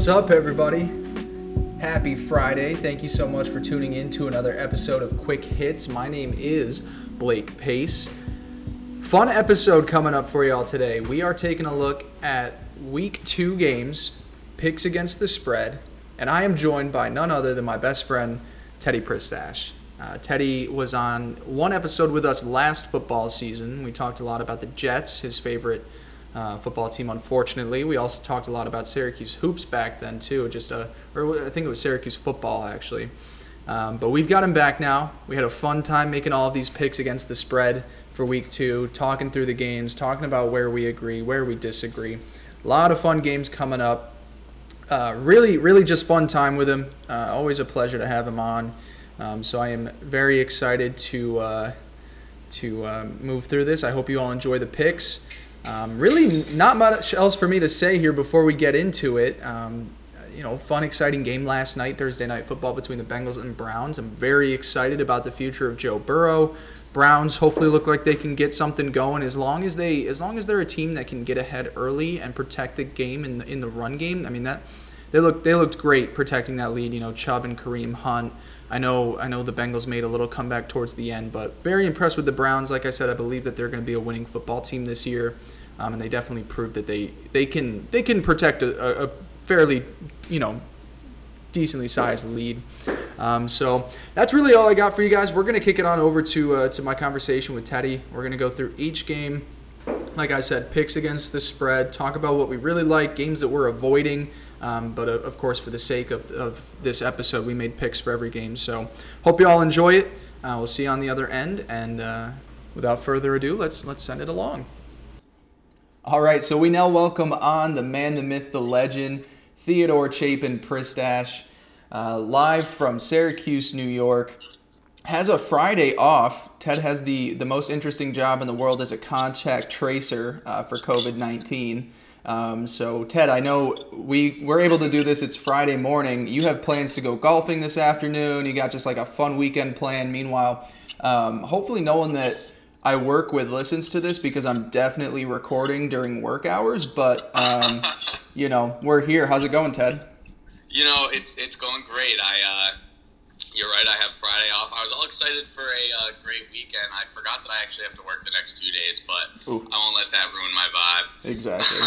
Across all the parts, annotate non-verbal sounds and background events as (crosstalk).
What's up, everybody? Happy Friday. Thank you so much for tuning in to another episode of Quick Hits. My name is Blake Pace. Fun episode coming up for y'all today. We are taking a look at week two games, picks against the spread, and I am joined by none other than my best friend, Teddy Pristash. Uh, Teddy was on one episode with us last football season. We talked a lot about the Jets, his favorite uh, football team. Unfortunately, we also talked a lot about Syracuse hoops back then too. Just a, or I think it was Syracuse football actually. Um, but we've got him back now. We had a fun time making all of these picks against the spread for week two, talking through the games, talking about where we agree, where we disagree. A lot of fun games coming up. Uh, really, really just fun time with him. Uh, always a pleasure to have him on. Um, so I am very excited to uh, to uh, move through this. I hope you all enjoy the picks. Um, really, not much else for me to say here before we get into it. Um, you know, fun, exciting game last night, Thursday night football between the Bengals and Browns. I'm very excited about the future of Joe Burrow. Browns hopefully look like they can get something going as long as they as long as they're a team that can get ahead early and protect the game in the, in the run game. I mean that they look they looked great protecting that lead. You know, Chubb and Kareem Hunt. I know I know the Bengals made a little comeback towards the end, but very impressed with the Browns. Like I said, I believe that they're going to be a winning football team this year, um, and they definitely proved that they they can they can protect a, a fairly you know decently sized lead. Um, so that's really all I got for you guys. We're gonna kick it on over to uh, to my conversation with Teddy. We're gonna go through each game. Like I said, picks against the spread. Talk about what we really like, games that we're avoiding. Um, but uh, of course, for the sake of, of this episode, we made picks for every game. So hope you all enjoy it. Uh, we'll see you on the other end. And uh, without further ado, let's let's send it along. All right, so we now welcome on the man, the myth, the legend, Theodore Chapin Pristash, uh, live from Syracuse, New York. Has a Friday off. Ted has the, the most interesting job in the world as a contact tracer uh, for COVID 19. Um, so, Ted, I know we we're able to do this. It's Friday morning. You have plans to go golfing this afternoon. You got just like a fun weekend plan. Meanwhile, um, hopefully, no one that I work with listens to this because I'm definitely recording during work hours. But um, you know, we're here. How's it going, Ted? You know, it's it's going great. I uh, you're right. I have Friday off. I was all excited for a uh, great weekend. I forgot that I actually have to work the next two days, but Oof. I won't let that ruin my vibe. Exactly.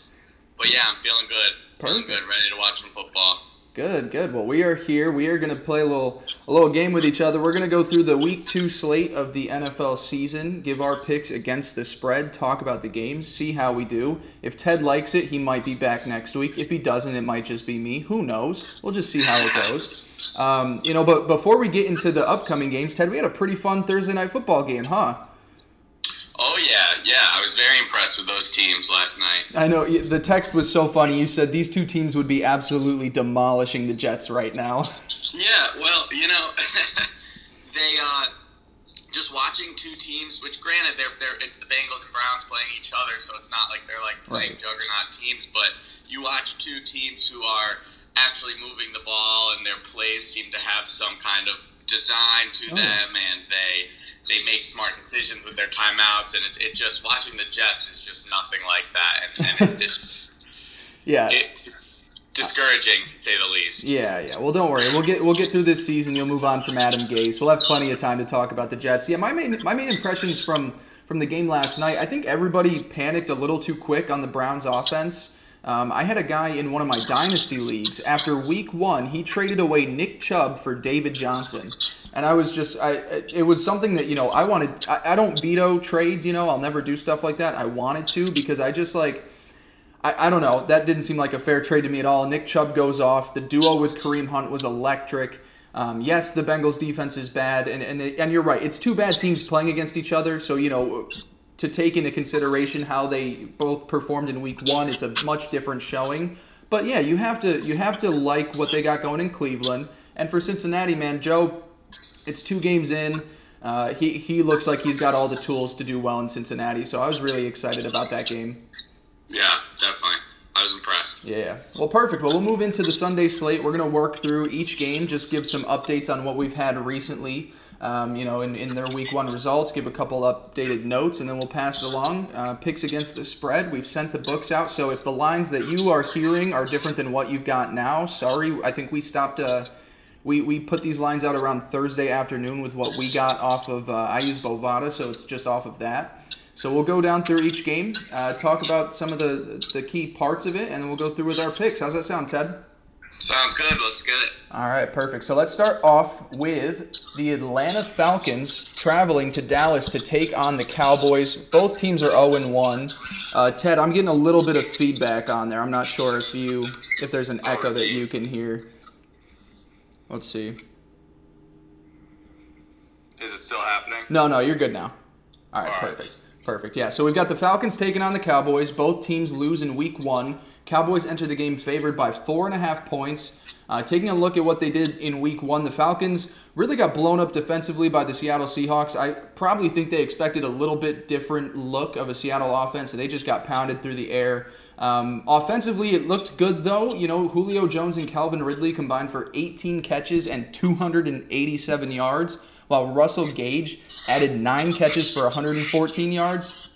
(laughs) but yeah, I'm feeling good. Feeling good. Ready to watch some football. Good, good. Well, we are here. We are going to play a little a little game with each other. We're going to go through the week 2 slate of the NFL season, give our picks against the spread, talk about the games, see how we do. If Ted likes it, he might be back next week. If he doesn't, it might just be me. Who knows? We'll just see how it goes. Um, you know, but before we get into the upcoming games, Ted, we had a pretty fun Thursday night football game, huh? Oh yeah, yeah. I was very impressed with those teams last night. I know the text was so funny. You said these two teams would be absolutely demolishing the Jets right now. (laughs) Yeah, well, you know, (laughs) they uh, just watching two teams. Which, granted, they're, they're it's the Bengals and Browns playing each other, so it's not like they're like playing Right. juggernaut teams. But you watch two teams who are actually moving the ball, and their plays seem to have some kind of design to Oh. them, and they they make smart decisions with their timeouts. And it, it just watching the Jets is just nothing like that, and, and it's dis- (laughs) Yeah. it, it's discouraging to say the least. Yeah, yeah. Well, don't worry. We'll get we'll get through this season. You'll move on from Adam Gase. We'll have plenty of time to talk about the Jets. Yeah, my main my main impressions from from the game last night. I think everybody panicked a little too quick on the Browns' offense. Um, I had a guy in one of my dynasty leagues after week one. He traded away Nick Chubb for David Johnson, and I was just I it was something that you know I wanted. I, I don't veto trades. You know I'll never do stuff like that. I wanted to because I just like. I, I don't know. That didn't seem like a fair trade to me at all. Nick Chubb goes off. The duo with Kareem Hunt was electric. Um, yes, the Bengals defense is bad, and, and and you're right. It's two bad teams playing against each other. So you know, to take into consideration how they both performed in Week One, it's a much different showing. But yeah, you have to you have to like what they got going in Cleveland. And for Cincinnati, man, Joe, it's two games in. Uh, he he looks like he's got all the tools to do well in Cincinnati. So I was really excited about that game. Yeah, definitely. I was impressed. Yeah. Well, perfect. Well, we'll move into the Sunday slate. We're going to work through each game, just give some updates on what we've had recently. Um, you know, in, in their week one results, give a couple updated notes, and then we'll pass it along. Uh, picks against the spread. We've sent the books out, so if the lines that you are hearing are different than what you've got now, sorry. I think we stopped. Uh, we, we put these lines out around Thursday afternoon with what we got off of. Uh, I use Bovada, so it's just off of that. So we'll go down through each game, uh, talk about some of the the key parts of it, and then we'll go through with our picks. How's that sound, Ted? Sounds good. Let's get it. All right, perfect. So let's start off with the Atlanta Falcons traveling to Dallas to take on the Cowboys. Both teams are 0 1. Uh, Ted, I'm getting a little bit of feedback on there. I'm not sure if you if there's an echo that you can hear. Let's see. Is it still happening? No, no, you're good now. All right, All right. perfect. Perfect. Yeah, so we've got the Falcons taking on the Cowboys. Both teams lose in week one. Cowboys enter the game favored by four and a half points. Uh, taking a look at what they did in week one, the Falcons really got blown up defensively by the Seattle Seahawks. I probably think they expected a little bit different look of a Seattle offense, and they just got pounded through the air. Um, offensively, it looked good though. You know, Julio Jones and Calvin Ridley combined for 18 catches and 287 yards, while Russell Gage added nine catches for 114 yards.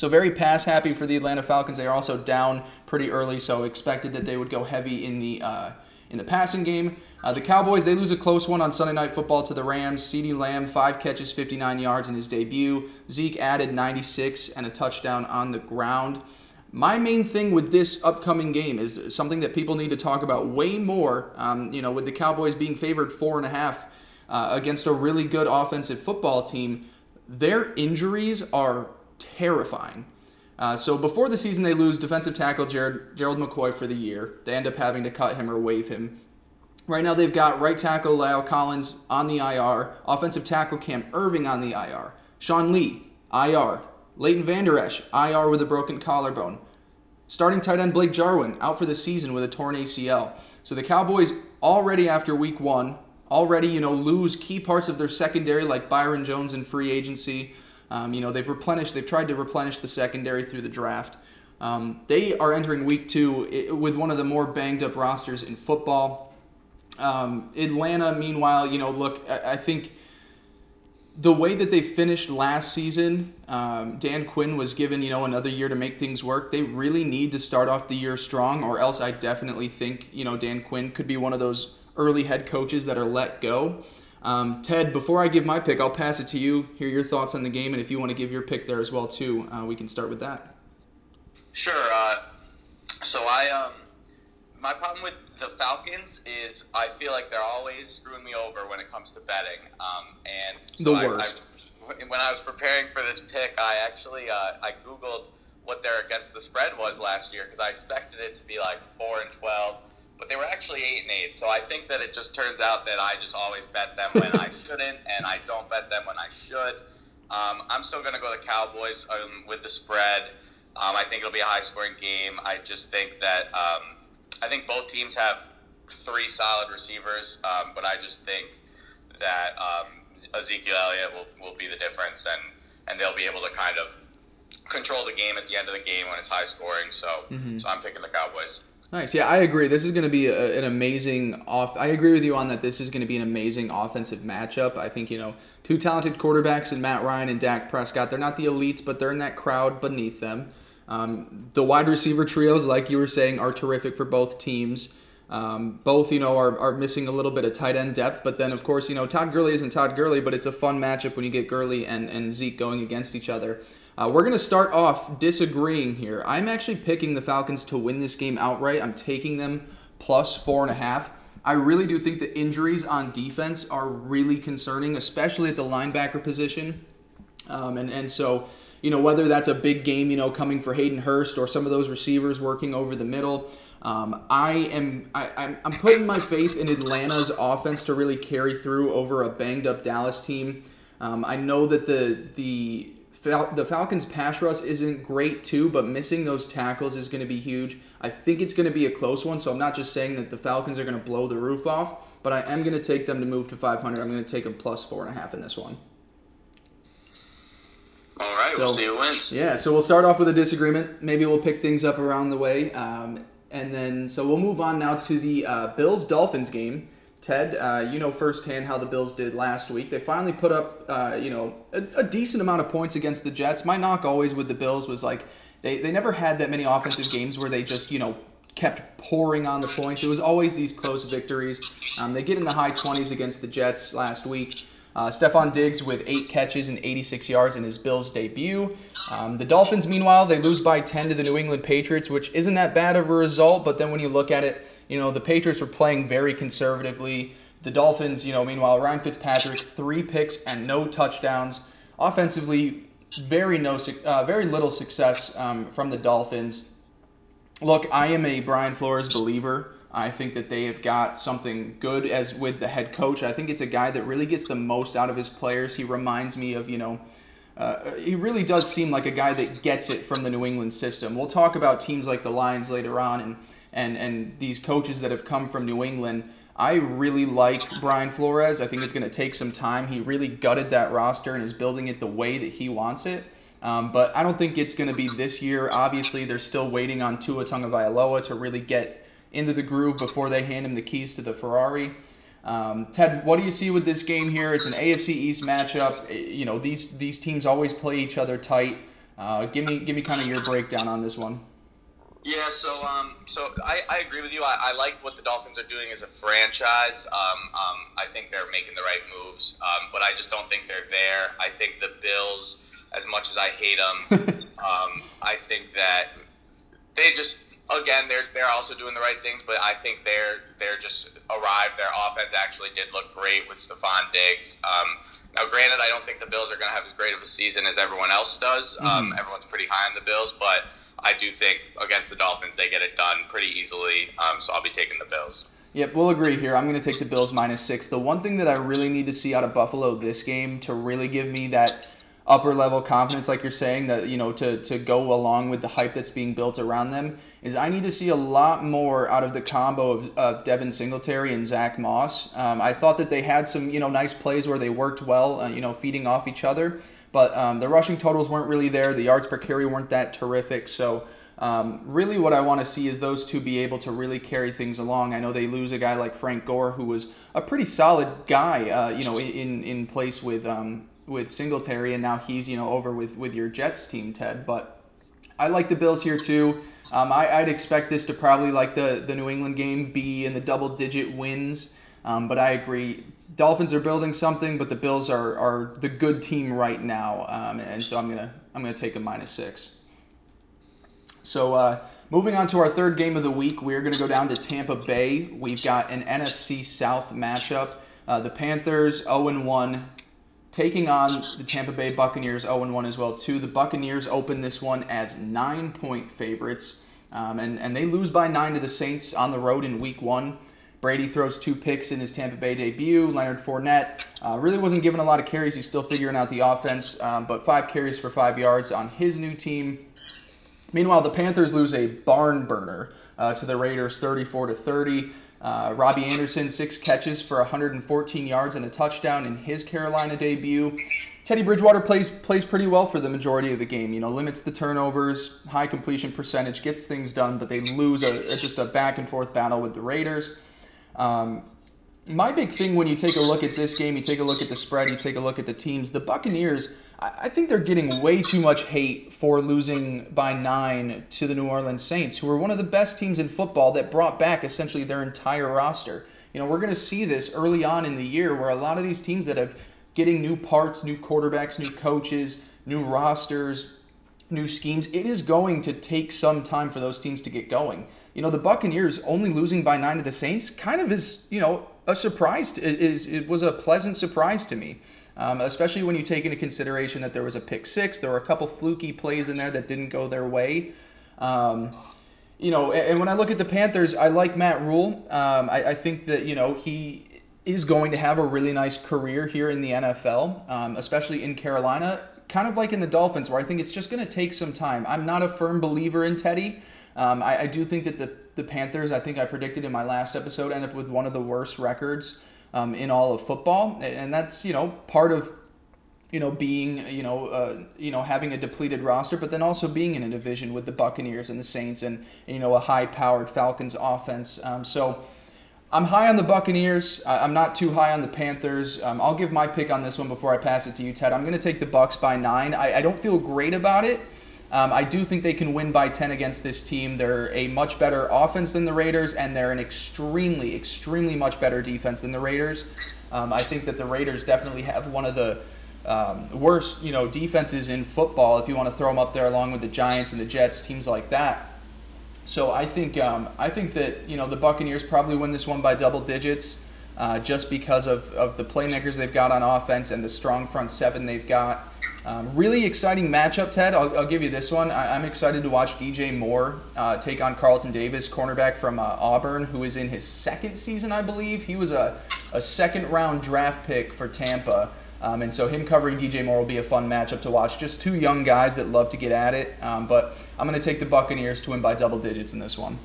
So very pass happy for the Atlanta Falcons. They are also down pretty early, so expected that they would go heavy in the uh, in the passing game. Uh, the Cowboys they lose a close one on Sunday Night Football to the Rams. CeeDee Lamb five catches, 59 yards in his debut. Zeke added 96 and a touchdown on the ground. My main thing with this upcoming game is something that people need to talk about way more. Um, you know, with the Cowboys being favored four and a half uh, against a really good offensive football team, their injuries are terrifying. Uh, so before the season, they lose defensive tackle Jared, Gerald McCoy for the year. They end up having to cut him or waive him. Right now, they've got right tackle La'el Collins on the IR, offensive tackle Cam Erving on the IR, Sean Lee, IR, Leighton Vander Esch, IR with a broken collarbone. Starting tight end Blake Jarwin out for the season with a torn ACL. So the Cowboys already after week one, already you know lose key parts of their secondary like Byron Jones in free agency. Um, you know they've replenished, they've tried to replenish the secondary through the draft. Um, they are entering week two with one of the more banged up rosters in football. Um, Atlanta, meanwhile, you know, look, I, I think the way that they finished last season, um, Dan Quinn was given you know another year to make things work. They really need to start off the year strong, or else I definitely think you know Dan Quinn could be one of those early head coaches that are let go. Um, Ted, before I give my pick, I'll pass it to you. Hear your thoughts on the game, and if you want to give your pick there as well too, uh, we can start with that. Sure. Uh, so I um, my problem with the Falcons is I feel like they're always screwing me over when it comes to betting. Um, and so The I- worst. I, when I was preparing for this pick, I actually uh, I googled what their against the spread was last year because I expected it to be like four and twelve, but they were actually eight and eight. So I think that it just turns out that I just always bet them when I (laughs) shouldn't, and I don't bet them when I should. Um, I'm still going to go the Cowboys um, with the spread. Um, I think it'll be a high scoring game. I just think that um, I think both teams have three solid receivers, um, but I just think that um, Ezekiel Elliott will, will be the difference, and, and they'll be able to kind of control the game at the end of the game when it's high scoring. So, so I'm picking the Cowboys. Nice. Yeah, I agree. This is going to be a, an amazing off. I agree with you on that. This is going to be an amazing offensive matchup. I think you know two talented quarterbacks in Matt Ryan and Dak Prescott. They're not the elites, but they're in that crowd beneath them. Um, the wide receiver trios, like you were saying, are terrific for both teams. Um, both, you know, are, are missing a little bit of tight end depth, but then, of course, you know, Todd Gurley isn't Todd Gurley, but it's a fun matchup when you get Gurley and, and Zeke going against each other. Uh, we're going to start off disagreeing here. I'm actually picking the Falcons to win this game outright. I'm taking them plus four and a half. I really do think the injuries on defense are really concerning, especially at the linebacker position. Um, and, and so, you know, whether that's a big game, you know, coming for Hayden Hurst or some of those receivers working over the middle, um, I am I, I'm, putting my faith in Atlanta's offense to really carry through over a banged up Dallas team. Um, I know that the the Fal- the Falcons pass rush isn't great too, but missing those tackles is going to be huge. I think it's going to be a close one, so I'm not just saying that the Falcons are going to blow the roof off, but I am going to take them to move to 500. I'm going to take them plus four and a half in this one. All right, So- we'll see who wins. Yeah, so we'll start off with a disagreement. Maybe we'll pick things up around the way. Um, and then, so we'll move on now to the uh, Bills Dolphins game. Ted, uh, you know firsthand how the Bills did last week. They finally put up, uh, you know, a, a, decent amount of points against the Jets. My knock always with the Bills was like they, they never had that many offensive games where they just, you know, kept pouring on the points. It was always these close victories. Um, they get in the high 20s against the Jets last week. Uh, Stefon Diggs with eight catches and 86 yards in his Bills debut. Um, the Dolphins, meanwhile, they lose by 10 to the New England Patriots, which isn't that bad of a result. But then when you look at it, you know the Patriots were playing very conservatively. The Dolphins, you know, meanwhile, Ryan Fitzpatrick three picks and no touchdowns. Offensively, very no, uh, very little success um, from the Dolphins. Look, I am a Brian Flores believer. I think that they have got something good as with the head coach. I think it's a guy that really gets the most out of his players. He reminds me of, you know, uh, he really does seem like a guy that gets it from the New England system. We'll talk about teams like the Lions later on and, and, and these coaches that have come from New England. I really like Brian Flores. I think it's going to take some time. He really gutted that roster and is building it the way that he wants it. Um, but I don't think it's going to be this year. Obviously, they're still waiting on Tua Tagovailoa to really get into the groove before they hand him the keys to the Ferrari. Um, Ted, what do you see with this game here? It's an AFC East matchup. Eh, you know these these teams always play each other tight. Uh, give me give me kind of your breakdown on this one. Yeah, so um, so I, I agree with you. I, I like what the Dolphins are doing as a franchise. Um, um, I think they're making the right moves, um, but I just don't think they're there. I think the Bills, as much as I hate them, (laughs) um, I think that they just again, they're they're also doing the right things, but I think they're they're just arrived. Their offense actually did look great with Stefon Diggs. Um, now, granted, I don't think the Bills are going to have as great of a season as everyone else does. Um, mm-hmm. Um, everyone's pretty high on the Bills, but I do think against the Dolphins they get it done pretty easily. Um, so I'll be taking the Bills. Yep, we'll agree here. I'm going to take the Bills minus six. The one thing that I really need to see out of Buffalo this game to really give me that upper level confidence, like you're saying, that you know to to go along with the hype that's being built around them, is I need to see a lot more out of the combo of, of Devin Singletary and Zach Moss. Um, I thought that they had some you know nice plays where they worked well, uh, you know, feeding off each other, but um, the rushing totals weren't really there. The yards per carry weren't that terrific, so. Um, really, what I want to see is those two be able to really carry things along. I know they lose a guy like Frank Gore, who was a pretty solid guy, uh, you know, in in place with um, with Singletary, and now he's you know over with with your Jets team, Ted. But I like the Bills here too. Um, I, would expect this to probably like the the New England game be in the double digit wins. Um, but I agree. Dolphins are building something, but the Bills are, are the good team right now, um, and so I'm gonna I'm gonna take a minus six. So uh, moving on to our third game of the week, we're gonna go down to Tampa Bay. We've got an NFC South matchup. Uh, the Panthers 0 1 taking on the Tampa Bay Buccaneers 0-1 as well too. The Buccaneers open this one as nine point favorites, um, and and they lose by nine to the Saints on the road in Week One. Brady throws two picks in his Tampa Bay debut. Leonard Fournette uh, really wasn't given a lot of carries. He's still figuring out the offense, um, but five carries for five yards on his new team. Meanwhile, the Panthers lose a barn burner uh, to the Raiders, 34 to 30. Uh, Robbie Anderson, six catches for 114 yards and a touchdown in his Carolina debut. Teddy Bridgewater plays plays pretty well for the majority of the game. You know, limits the turnovers, high completion percentage, gets things done, but they lose a, a just a back and forth battle with the Raiders. Um, my big thing when you take a look at this game, you take a look at the spread, you take a look at the teams. The Buccaneers, I think they're getting way too much hate for losing by nine to the New Orleans Saints, who are one of the best teams in football that brought back essentially their entire roster. You know, we're going to see this early on in the year where a lot of these teams that have getting new parts, new quarterbacks, new coaches, new rosters, new schemes, it is going to take some time for those teams to get going. You know, the Buccaneers only losing by nine to the Saints kind of is, you know, a surprise. To, is it was a pleasant surprise to me, um, especially when you take into consideration that there was a pick six. There were a couple fluky plays in there that didn't go their way. Um, you know, and, when I look at the Panthers, I like Matt Rhule. Um, I, I, think that you know he is going to have a really nice career here in the NFL, um, especially in Carolina. Kind of like in the Dolphins, where I think it's just going to take some time. I'm not a firm believer in Teddy. Um, I, I, do think that the, the Panthers, I think I predicted in my last episode, end up with one of the worst records um, in all of football, and that's you know part of you know being you know uh, you know having a depleted roster, but then also being in a division with the Buccaneers and the Saints, and, you know a high-powered Falcons offense. Um, so I'm high on the Buccaneers. I'm not too high on the Panthers. Um, I'll give my pick on this one before I pass it to you, Ted. I'm going to take the Bucks by nine. I, I don't feel great about it. Um, I do think they can win by 10 against this team. They're a much better offense than the Raiders, and they're an extremely, extremely much better defense than the Raiders. Um, I think that the Raiders definitely have one of the um, worst, you know, defenses in football. If you want to throw them up there along with the Giants and the Jets, teams like that. So I think um, I think that you know the Buccaneers probably win this one by double digits, uh, just because of, of the playmakers they've got on offense and the strong front seven they've got. Um, really exciting matchup, Ted. I'll, I'll give you this one. I, am excited to watch DJ Moore uh, take on Carlton Davis, cornerback from uh, Auburn, who is in his second season, I believe. He was a, a second round draft pick for Tampa. Um, and so him covering DJ Moore will be a fun matchup to watch. Just two young guys that love to get at it. Um, but I'm going to take the Buccaneers to win by double digits in this one.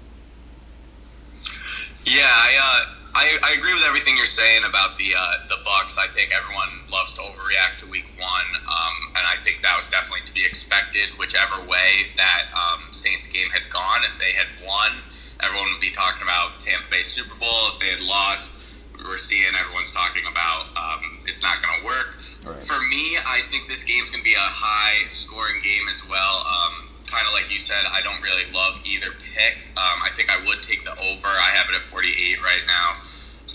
Yeah, I, uh, I, I, agree with everything you're saying about the uh, the Bucks. I think everyone loves to overreact to Week One, um, and I think that was definitely to be expected. Whichever way that um, Saints game had gone, if they had won, everyone would be talking about Tampa Bay Super Bowl. If they had lost, we're seeing everyone's talking about um, it's not going to work. Right. For me, I think this game's going to be a high scoring game as well. Um, kind of like you said, I don't really love either pick. Um, I think I would take the over. I have it at 48 right now.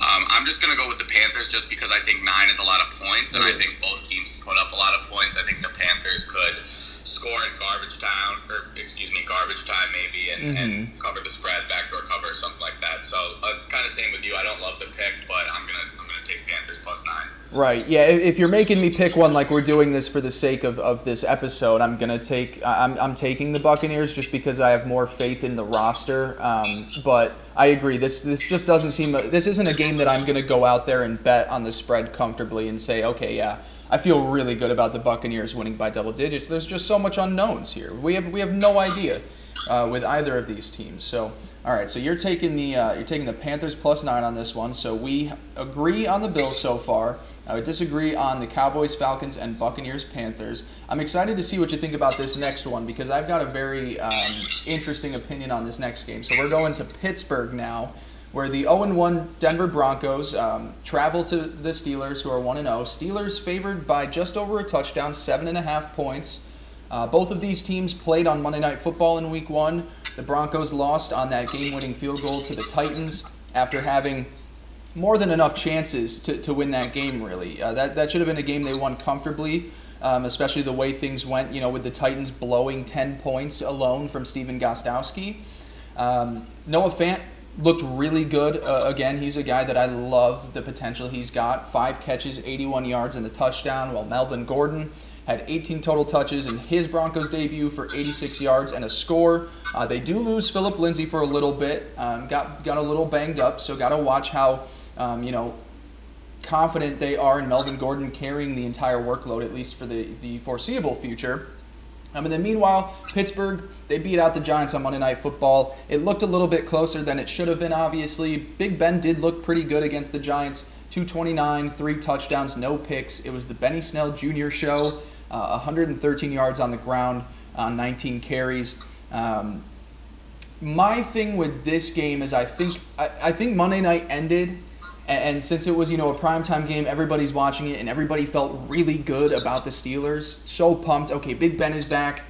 Um, I'm just going to go with the Panthers just because I think nine is a lot of points, and I think both teams put up a lot of points. I think the Panthers could score in garbage time, or excuse me, garbage time maybe, and, mm-hmm. and cover the spread, backdoor cover, something like that. So it's kind of same with you. I don't love the pick, but I'm gonna I'm gonna take Panthers. Right. Yeah. If you're making me pick one, like we're doing this for the sake of, of this episode, I'm gonna take I'm I'm taking the Buccaneers just because I have more faith in the roster. Um, but I agree. This this just doesn't seem. This isn't a game that I'm gonna go out there and bet on the spread comfortably and say, okay, yeah I feel really good about the Buccaneers winning by double digits. There's just so much unknowns here. We have we have no idea uh, with either of these teams. So all right, so you're taking the uh, you're taking the Panthers plus nine on this one. So we agree on the Bills so far. I would disagree on the Cowboys, Falcons, and Buccaneers, Panthers. I'm excited to see what you think about this next one because I've got a very um, interesting opinion on this next game. So we're going to Pittsburgh now where the 0-1 Denver Broncos um, travel to the Steelers, who are 1-0. Steelers favored by just over a touchdown, seven and a half points. Uh, both of these teams played on Monday Night Football in Week One. The Broncos lost on that game-winning field goal to the Titans after having more than enough chances to, to win that game. Really, uh, that that should have been a game they won comfortably. Um, especially the way things went, you know, with the Titans blowing 10 points alone from Stephen Gostkowski. Um, Noah Fant looked really good. Uh, again, he's a guy that I love the potential he's got. Five catches, 81 yards, and a touchdown, while Melvin Gordon had 18 total touches in his Broncos debut for 86 yards and a score. Uh, they do lose Phillip Lindsay for a little bit. Um, got got a little banged up, so got to watch how um, you know confident they are in Melvin Gordon carrying the entire workload at least for the the foreseeable future. Um, and then meanwhile, Pittsburgh, they beat out the Giants on Monday Night Football. It looked a little bit closer than it should have been, obviously. Big Ben did look pretty good against the Giants. 229, three touchdowns, no picks. It was the Benny Snell Jr. show. Uh, 113 yards on the ground on 19 carries. Um, my thing with this game is I think I, I think Monday night ended and, since it was, you know, a primetime game, everybody's watching it, and everybody felt really good about the Steelers. So pumped. Okay, Big Ben is back.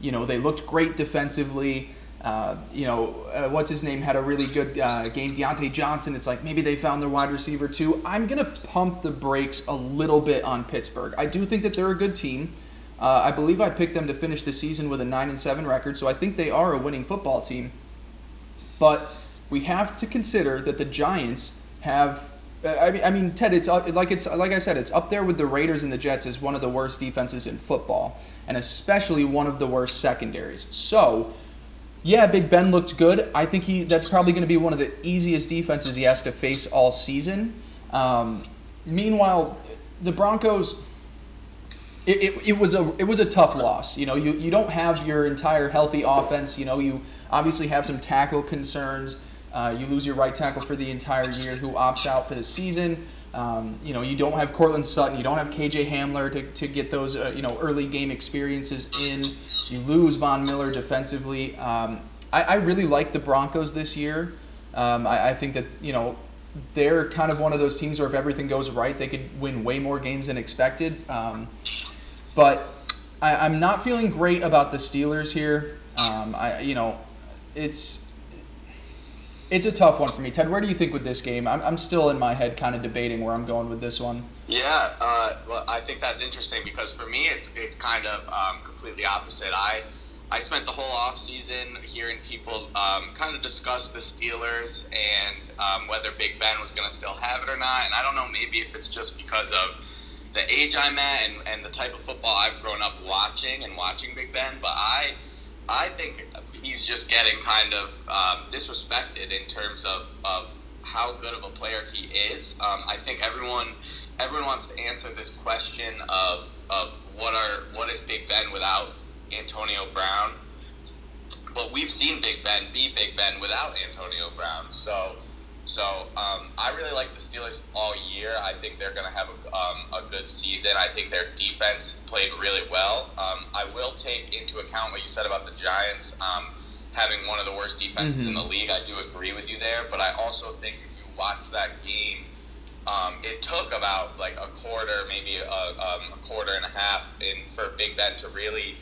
You know, they looked great defensively. Uh, you know, uh, what's his name had a really good uh, game. Diontae Johnson. It's like maybe they found their wide receiver too. I'm gonna pump the brakes a little bit on Pittsburgh. I do think that they're a good team. Uh, I believe I picked them to finish the season with a nine and seven record, so I think they are a winning football team. But we have to consider that the Giants have. Uh, I mean, I mean, Ted. It's like it's like I said. It's up there with the Raiders and the Jets as one of the worst defenses in football, and especially one of the worst secondaries. So, yeah, Big Ben looked good. I think he that's probably going to be one of the easiest defenses he has to face all season. Um, meanwhile, the Broncos. It, it, it, was a it was a tough loss. You know, you, you don't have your entire healthy offense. You know, you obviously have some tackle concerns. Uh, you lose your right tackle for the entire year who opts out for the season. Um, you know, you don't have Courtland Sutton, you don't have KJ Hamler to, to get those, uh, you know, early game experiences in. You lose Von Miller defensively. Um, I, I really like the Broncos this year. Um, I, I think that, you know, they're kind of one of those teams where if everything goes right, they could win way more games than expected. Um, but I, I'm not feeling great about the Steelers here. Um, I, you know, it's it's a tough one for me. Ted, where do you think with this game? I'm, I'm still in my head kind of debating where I'm going with this one. Yeah, uh, well, I think that's interesting because for me, it's it's kind of um, completely opposite. I I spent the whole off season hearing people um, kind of discuss the Steelers and um, whether Big Ben was going to still have it or not. And I don't know, maybe if it's just because of the age I'm at and, and the type of football I've grown up watching and watching Big Ben, but I I think he's just getting kind of um, disrespected in terms of, of how good of a player he is. Um, I think everyone everyone wants to answer this question of of what are what is Big Ben without Antonio Brown, but we've seen Big Ben be Big Ben without Antonio Brown. So so um, I really like the Steelers all year. I think they're going to have a, um, a good season. I think their defense played really well. Um, I will take into account what you said about the Giants um, having one of the worst defenses mm-hmm. in the league. I do agree with you there, but I also think if you watch that game, um, it took about like a quarter, maybe a, um, a quarter and a half, in for Big Ben to really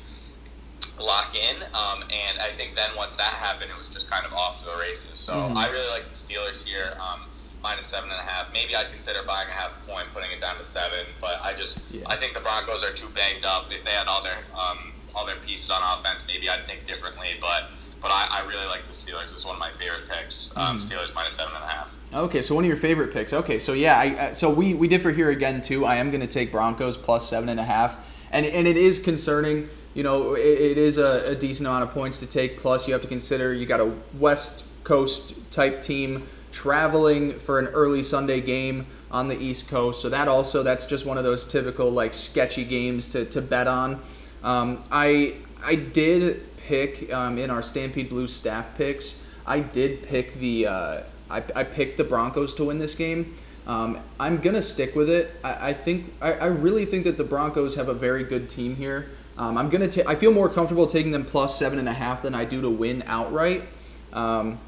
lock in. Um, and I think then once that happened, it was just kind of off to the races. So mm-hmm. I really like the Steelers here. Um, minus seven and a half. Maybe I'd consider buying a half point, putting it down to seven. But I just yeah. I think the Broncos are too banged up. If they had all their um, all their pieces on offense, maybe I'd think differently. But but I, I really like the Steelers. It's one of my favorite picks. Um, mm-hmm. Steelers minus seven and a half. Okay, so one of your favorite picks. Okay, so yeah, I, so we we differ here again too. I am going to take Broncos plus seven and a half, and and it is concerning you know, it, it is a, a, decent amount of points to take. Plus, you have to consider you got a West Coast type team traveling for an early Sunday game on the East Coast. So that also that's just one of those typical like sketchy games to, to bet on. Um, I I did pick um, in our Stampede Blue staff picks. I did pick the uh, I, I picked the Broncos to win this game. Um, I'm gonna stick with it. I, I think I, I really think that the Broncos have a very good team here. Um, I'm gonna. I feel more comfortable taking them plus seven and a half than I do to win outright. Um,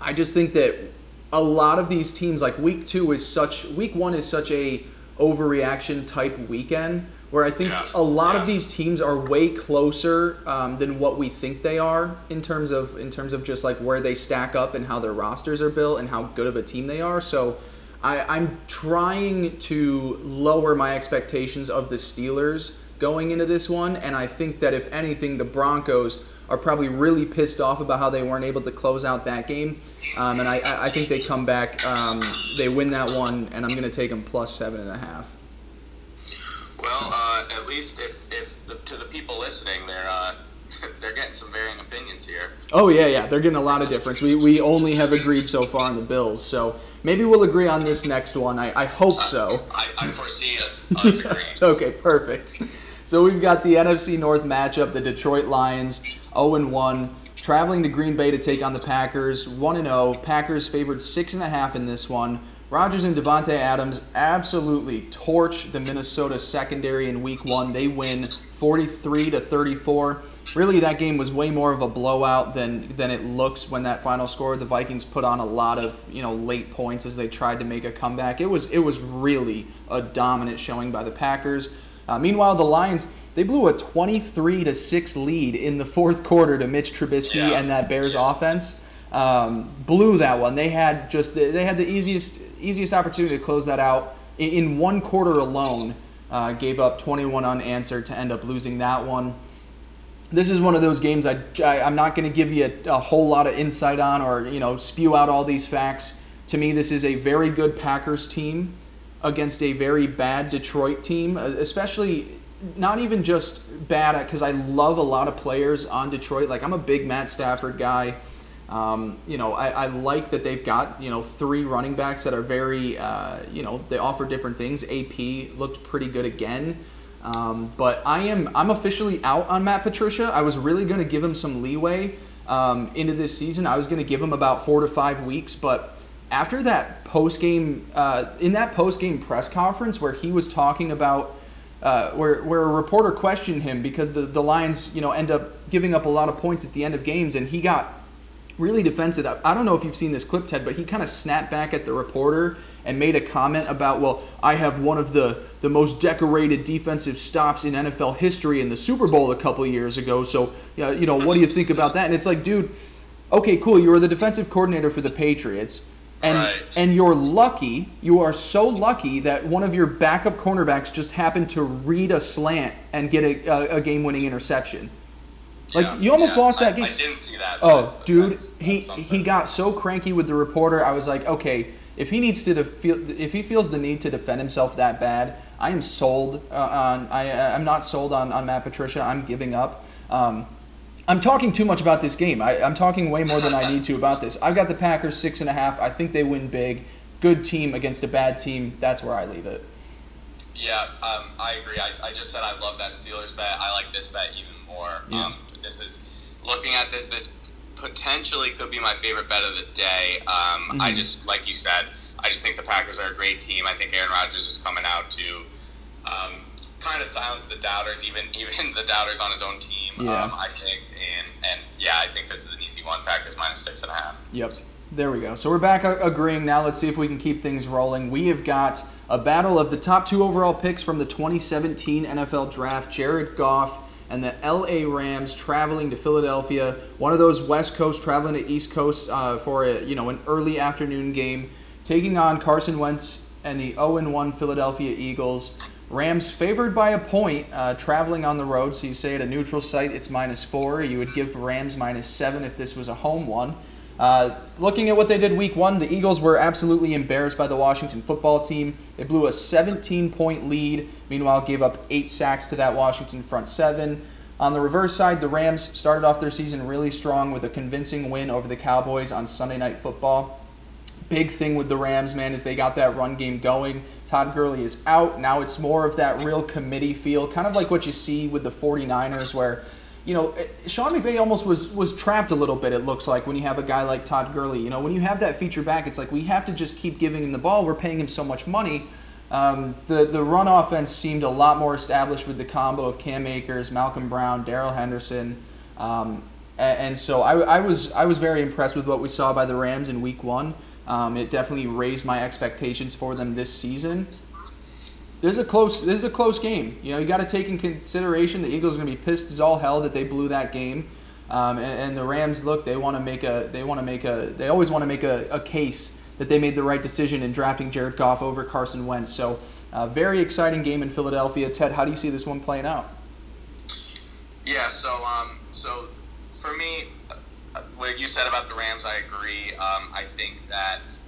I just think that a lot of these teams, like week two, is such. Week one is such a overreaction type weekend where I think yeah. a lot yeah. of these teams are way closer um, than what we think they are in terms of in terms of just like where they stack up and how their rosters are built and how good of a team they are. So I, I'm trying to lower my expectations of the Steelers going into this one. And I think that if anything, the Broncos are probably really pissed off about how they weren't able to close out that game. Um, and I, I think they come back, um, they win that one, and I'm going to take them plus seven and a half. Well, uh, at least if, if the, to the people listening, they're uh, (laughs) they're getting some varying opinions here. Oh yeah, yeah, they're getting a lot of difference. We we only have agreed so far on the Bills, so maybe we'll agree on this next one. I, I hope so. I, I foresee us, (laughs) us agreeing. okay, perfect. So we've got the NFC North matchup, the Detroit Lions, 0 1, traveling to Green Bay to take on the Packers, 1 0. Packers favored 6.5 in this one. Rodgers and Davante Adams absolutely torch the Minnesota secondary in week one. They win 43 to 34. Really, that game was way more of a blowout than than it looks when that final score. The Vikings put on a lot of you know late points as they tried to make a comeback. It was it was really a dominant showing by the Packers. Uh, meanwhile, the Lions they blew a 23 to six lead in the fourth quarter to Mitch Trubisky yeah. and that Bears yeah. offense. Um, blew that one. They had just the, they had the easiest easiest opportunity to close that out in, in one quarter alone. Uh, gave up 21 unanswered to end up losing that one. This is one of those games I, I am not going to give you a, a whole lot of insight on or you know spew out all these facts. To me, this is a very good Packers team against a very bad Detroit team, uh, especially not even just bad because I love a lot of players on Detroit. Like I'm a big Matt Stafford guy. Um, you know, I, I, like that they've got you know three running backs that are very uh, you know they offer different things. AP looked pretty good again. Um, but I am I'm officially out on Matt Patricia. I was really going to give him some leeway um, into this season. I was going to give him about four to five weeks, but after that post game, uh, in that post game press conference where he was talking about, uh, where where a reporter questioned him because the the Lions, you know, end up giving up a lot of points at the end of games, and he got really defensive. I don't know if you've seen this clip, Ted, but he kind of snapped back at the reporter and made a comment about, well, I have one of the, the most decorated defensive stops in NFL history in the Super Bowl a couple years ago. So, you know, what do you think about that? And it's like, dude, okay, cool. You were the defensive coordinator for the Patriots. And, Right. and you're lucky, you are so lucky that one of your backup cornerbacks just happened to read a slant and get a, a, a game winning interception. Like, Yeah, you almost yeah. lost that I, game. I didn't see that. Oh, but- but dude, that's- he something. he got so cranky with the reporter. I was like, okay, if he needs to def- feel, if he feels the need to defend himself that bad, I am sold uh, on. I I'm not sold on on Matt Patricia. I'm giving up. Um, I'm talking too much about this game. I, I'm talking way more than I need to about this. I've got the Packers six and a half. I think they win big. Good team against a bad team. That's where I leave it. Yeah, um, I agree. I, I just said I love that Steelers bet. I like this bet even more. Yeah. Um, this is looking at this. This potentially could be my favorite bet of the day. Um, I Mhm. just like you said. I just think the Packers are a great team. I think Aaron Rodgers is coming out to um, kind of silence the doubters, even (laughs) even the doubters on his own team. Yeah. Um, I think, and and yeah, I think this is an easy one. Packers minus six and a half. Yep. There we go. So we're back agreeing now. Let's see if we can keep things rolling. We have got a battle of the top two overall picks from the 2017 NFL Draft Jared Goff and the LA Rams traveling to Philadelphia. One of those West Coast traveling to East Coast uh, for a, you know an early afternoon game, taking on Carson Wentz and the 0-1 Philadelphia Eagles. Rams favored by a point, uh, traveling on the road. So you say at a neutral site it's minus four. You would give Rams minus seven if this was a home one. Uh, looking at what they did week one, the Eagles were absolutely embarrassed by the Washington football team. They blew a 17 point lead, meanwhile, gave up eight sacks to that Washington front seven. On the reverse side, the Rams started off their season really strong with a convincing win over the Cowboys on Sunday Night Football. Big thing with the Rams, man, is they got that run game going. Todd Gurley is out. Now it's more of that real committee feel, kind of like what you see with the 49ers, where you know, Sean McVay almost was was trapped a little bit. It looks like when you have a guy like Todd Gurley. You know, when you have that feature back, it's like we have to just keep giving him the ball. We're paying him so much money. Um, the the run offense seemed a lot more established with the combo of Cam Akers, Malcolm Brown, Darrell Henderson, um, a- and, so I, I was I was very impressed with what we saw by the Rams in Week One. Um, it definitely raised my expectations for them this season this is a close this is a close game. You know, you got to take in consideration the Eagles are going to be pissed as all hell that they blew that game, um, and, and the Rams look they want to make a they want to make a they always want to make a, a case that they made the right decision in drafting Jared Goff over Carson Wentz. So, uh, very exciting game in Philadelphia. Ted, how do you see this one playing out? Yeah, so um, so for me, what you said about the Rams, I agree. Um, I think that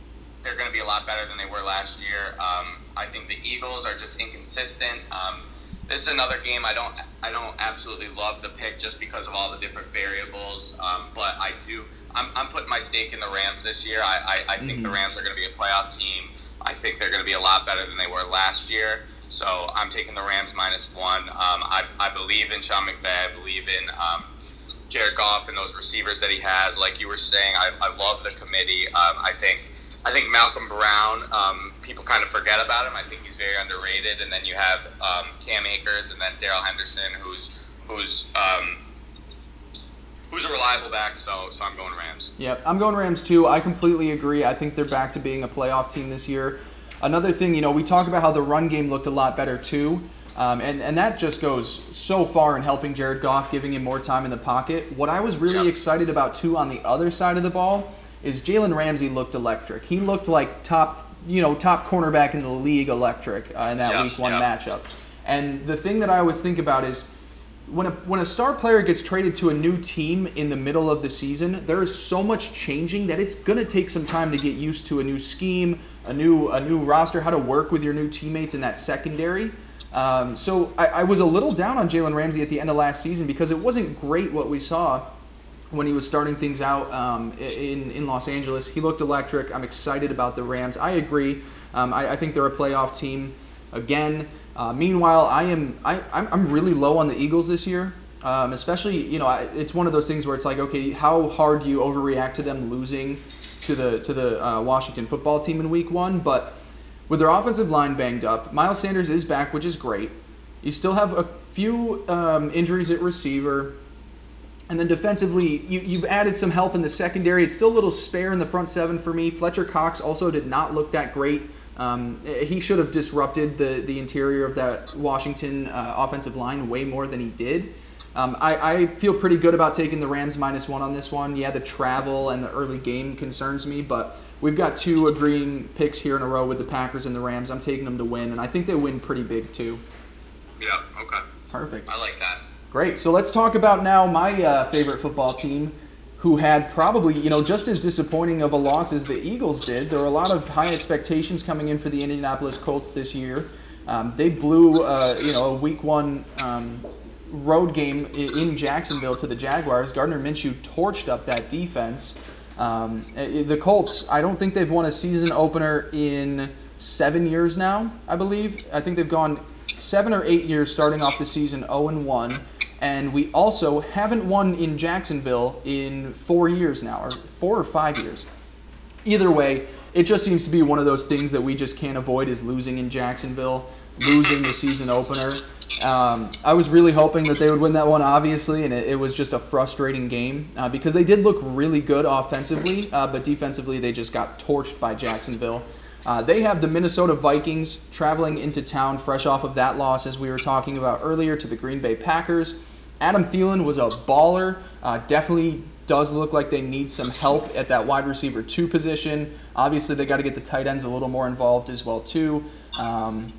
they're going to be a lot better than they were last year. Um, I think the Eagles are just inconsistent. Um, this is another game I don't I don't absolutely love the pick just because of all the different variables. Um, but I do I'm, I'm putting my stake in the Rams this year. I, I, I think the Mhm. Rams are going to be a playoff team. I think they're going to be a lot better than they were last year. So I'm taking the Rams minus one. Um, I, I believe in Sean McVay. I believe in um, Jared Goff and those receivers that he has. Like you were saying, I, I love the committee. Um, I think I think Malcolm Brown. Um, people kind of forget about him. I think he's very underrated. And then you have um, Cam Akers and then Darrell Henderson, who's who's um, who's a reliable back. So so I'm going Rams. Yep, I'm going Rams too. I completely agree. I think they're back to being a playoff team this year. Another thing, you know, we talked about how the run game looked a lot better too. Um, and, and that just goes so far in helping Jared Goff, giving him more time in the pocket. What I was really Yeah. excited about too on the other side of the ball is Jalen Ramsey looked electric. He looked like top, you know, top cornerback in the league electric uh, in that Yeah, week one yeah. matchup. And the thing that I always think about is when a when a star player gets traded to a new team in the middle of the season, there is so much changing that it's gonna take some time to get used to a new scheme, a new a new roster, how to work with your new teammates in that secondary. Um, so I, I was a little down on Jalen Ramsey at the end of last season because it wasn't great what we saw when he was starting things out um, in in Los Angeles. He looked electric. I'm excited about the Rams. I agree. Um, I, I think they're a playoff team again. Uh, meanwhile, I am I, I'm, I'm really low on the Eagles this year. Um, especially, you know, I, it's one of those things where it's like, okay, how hard do you overreact to them losing to the to the uh, Washington football team in Week One? But with their offensive line banged up, Miles Sanders is back, which is great. You still have a few um, injuries at receiver. And then defensively, you, you've added some help in the secondary. It's still a little spare in the front seven for me. Fletcher Cox also did not look that great. Um, he should have disrupted the, the interior of that Washington uh, offensive line way more than he did. Um, I, I feel pretty good about taking the Rams minus one on this one. Yeah, the travel and the early game concerns me, but we've got two agreeing picks here in a row with the Packers and the Rams. I'm taking them to win, and I think they win pretty big too. Yeah, okay. Perfect. I like that. Great. So let's talk about now my uh, favorite football team, who had probably, you know, just as disappointing of a loss as the Eagles did. There were a lot of high expectations coming in for the Indianapolis Colts this year. Um, they blew, uh, you know, a week one um, road game in Jacksonville to the Jaguars. Gardner Minshew torched up that defense. Um, the Colts, I don't think they've won a season opener in seven years now, I believe. I think they've gone seven or eight years starting off the season 0 and 1 and we also haven't won in Jacksonville in four years now, or four or five years. Either way, it just seems to be one of those things that we just can't avoid is losing in Jacksonville, losing the season opener. Um, I was really hoping that they would win that one, obviously, and it, it was just a frustrating game uh, because they did look really good offensively, uh, but defensively they just got torched by Jacksonville. Uh, they have the Minnesota Vikings traveling into town fresh off of that loss, as we were talking about earlier, to the Green Bay Packers. Adam Thielen was a baller. Uh, definitely does look like they need some help at that wide receiver two position. Obviously, they got to get the tight ends a little more involved as well too. Um,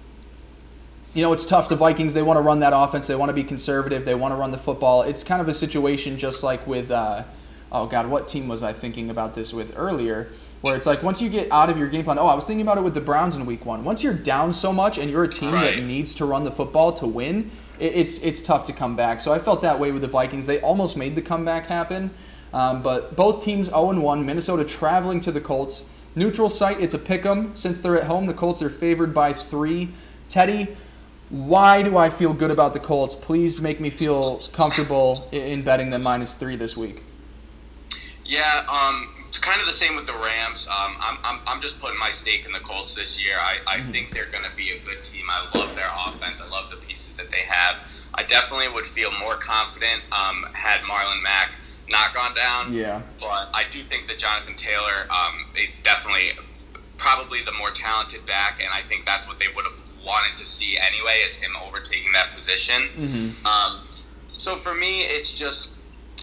you know, it's tough. The Vikings, they want to run that offense. They want to be conservative. They want to run the football. It's kind of a situation just like with, uh, oh God, what team was I thinking about this with earlier? Where it's like once you get out of your game plan, oh, I was thinking about it with the Browns in week one. Once you're down so much and you're a team right. that needs to run the football to win, it's it's tough to come back. So I felt that way with the Vikings. They almost made the comeback happen, um, but both teams 0 1. Minnesota traveling to the Colts. Neutral site, it's a pick 'em. Since they're at home, the Colts are favored by three. Teddy, why do I feel good about the Colts? Please make me feel comfortable in betting them minus three this week. Yeah, um, it's kind of the same with the Rams. Um, I'm, I'm, I'm just putting my stake in the Colts this year. I, I mm-hmm. think they're going to be a good team. I love their offense. I love the pieces that they have. I definitely would feel more confident um, had Marlon Mack not gone down. Yeah. But I do think that Jonathan Taylor, um, it's definitely probably the more talented back, and I think that's what they would have wanted to see anyway, is him overtaking that position. Mm-hmm. Um, so for me, it's just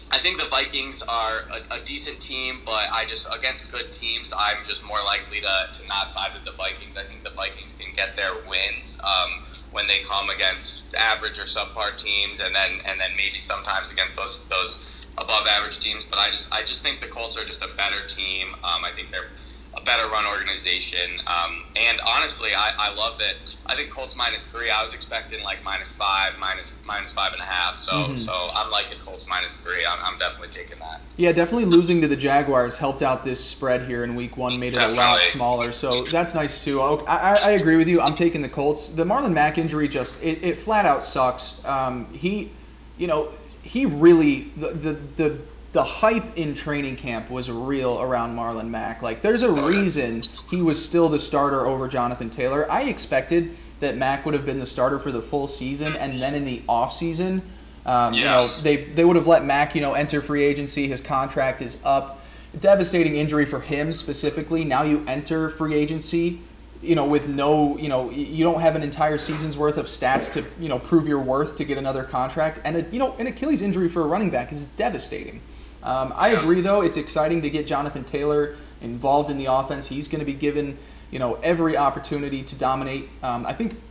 I think the Vikings are a, a, decent team, but I just against good teams, I'm just more likely to, to not side with the Vikings. I think the Vikings can get their wins um, when they come against average or subpar teams, and then and then maybe sometimes against those those above average teams. But I just I just think the Colts are just a better team. Um, I think they're a better run organization. Um, and honestly, I, I love that. I think Colts minus three. I was expecting like minus five, minus minus five and a half. So mm-hmm. so I'm liking Colts minus three. I'm, I'm definitely taking that. Yeah, definitely losing to the Jaguars helped out this spread here in Week One, made it definitely. a lot smaller. So that's nice too. I, I, agree with you. I'm taking the Colts. The Marlon Mack injury just it, it flat out sucks. Um, he, you know, he really the the, the the hype in training camp was real around Marlon Mack. Like, there's a reason he was still the starter over Jonathan Taylor. I expected that Mack would have been the starter for the full season, and then in the offseason, um, yes. you know, they, they would have let Mack, you know, enter free agency. His contract is up. Devastating injury for him specifically. Now you enter free agency you know, with no, you know, you don't have an entire season's worth of stats to, you know, prove your worth to get another contract. And, a, you know, an Achilles injury for a running back is devastating. Um, I agree, though. It's exciting to get Jonathan Taylor involved in the offense. He's going to be given, you know, every opportunity to dominate. Um, I think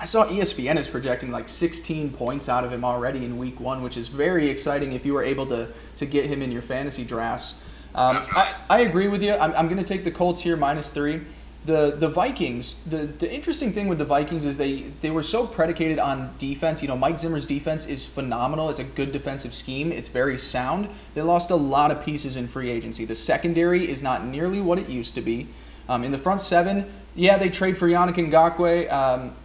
I saw ESPN is projecting like 16 points out of him already in Week One, which is very exciting if you were able to to get him in your fantasy drafts. Um, I, I agree with you. I'm, I'm going to take the Colts here minus three the the Vikings, the the interesting thing with the Vikings is they they were so predicated on defense. You know, Mike Zimmer's defense is phenomenal. It's a good defensive scheme. It's very sound. They lost a lot of pieces in free agency. The secondary is not nearly what it used to be. Um, in the front seven, yeah, they trade for Yannick Ngakoue, um,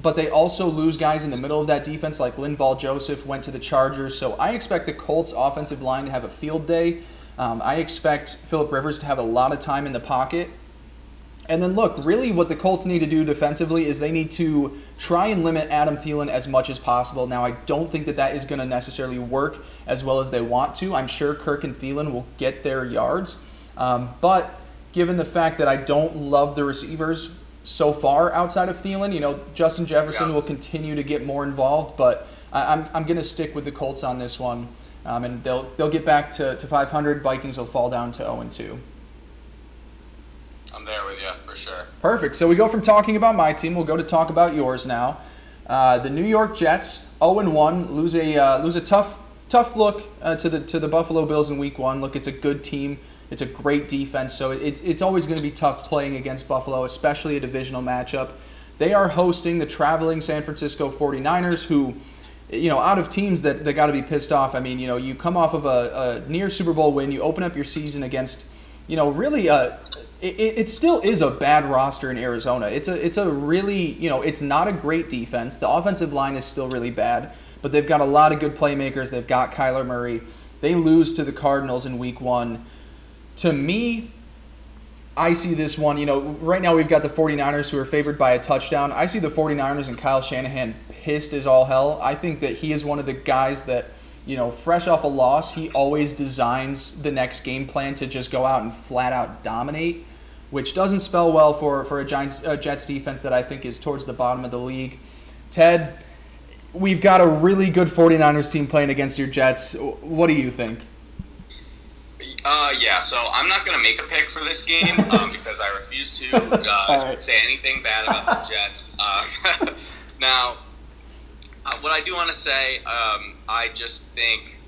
but they also lose guys in the middle of that defense, like Linval Joseph went to the Chargers. So I expect the Colts offensive line to have a field day. Um, I expect Philip Rivers to have a lot of time in the pocket And then look, really what the Colts need to do defensively is they need to try and limit Adam Thielen as much as possible. Now, I don't think that that is going to necessarily work as well as they want to. I'm sure Kirk and Thielen will get their yards. Um, but given the fact that I don't love the receivers so far outside of Thielen, you know, Justin Jefferson Yeah. will continue to get more involved, but I, I'm, I'm going to stick with the Colts on this one. Um, and they'll, they'll get back to, to 500. Vikings will fall down to 0 2. I'm there with you for sure. Perfect. So we go from talking about my team, we'll go to talk about yours now. Uh, the New York Jets, 0 1, lose a uh, lose a tough tough look uh, to the to the Buffalo Bills in Week One. Look, it's a good team. It's a great defense, so it's it's always going to be tough playing against Buffalo, especially a divisional matchup. They are hosting the traveling San Francisco 49ers, who, you know, out of teams that, that got to be pissed off. I mean, you know, you come off of a, a near Super Bowl win, you open up your season against, you know, really uh, it, it still is a bad roster in Arizona. It's a it's a really you know it's not a great defense. The offensive line is still really bad, but they've got a lot of good playmakers. They've got Kyler Murray. They lose to the Cardinals in Week One. To me, I see this one. You know, right now we've got the 49ers who are favored by a touchdown. I see the 49ers and Kyle Shanahan pissed as all hell. I think that he is one of the guys that you know, fresh off a loss, he always designs the next game plan to just go out and flat out dominate, which doesn't spell well for, for a Giants uh, Jets defense that I think is towards the bottom of the league. Ted, we've got a really good 49ers team playing against your Jets. What do you think? Uh, yeah, so I'm not going to make a pick for this game (laughs) um, because I refuse to uh, right. say anything bad about the Jets. Uh, (laughs) now, uh, what I do want to say, um, I just think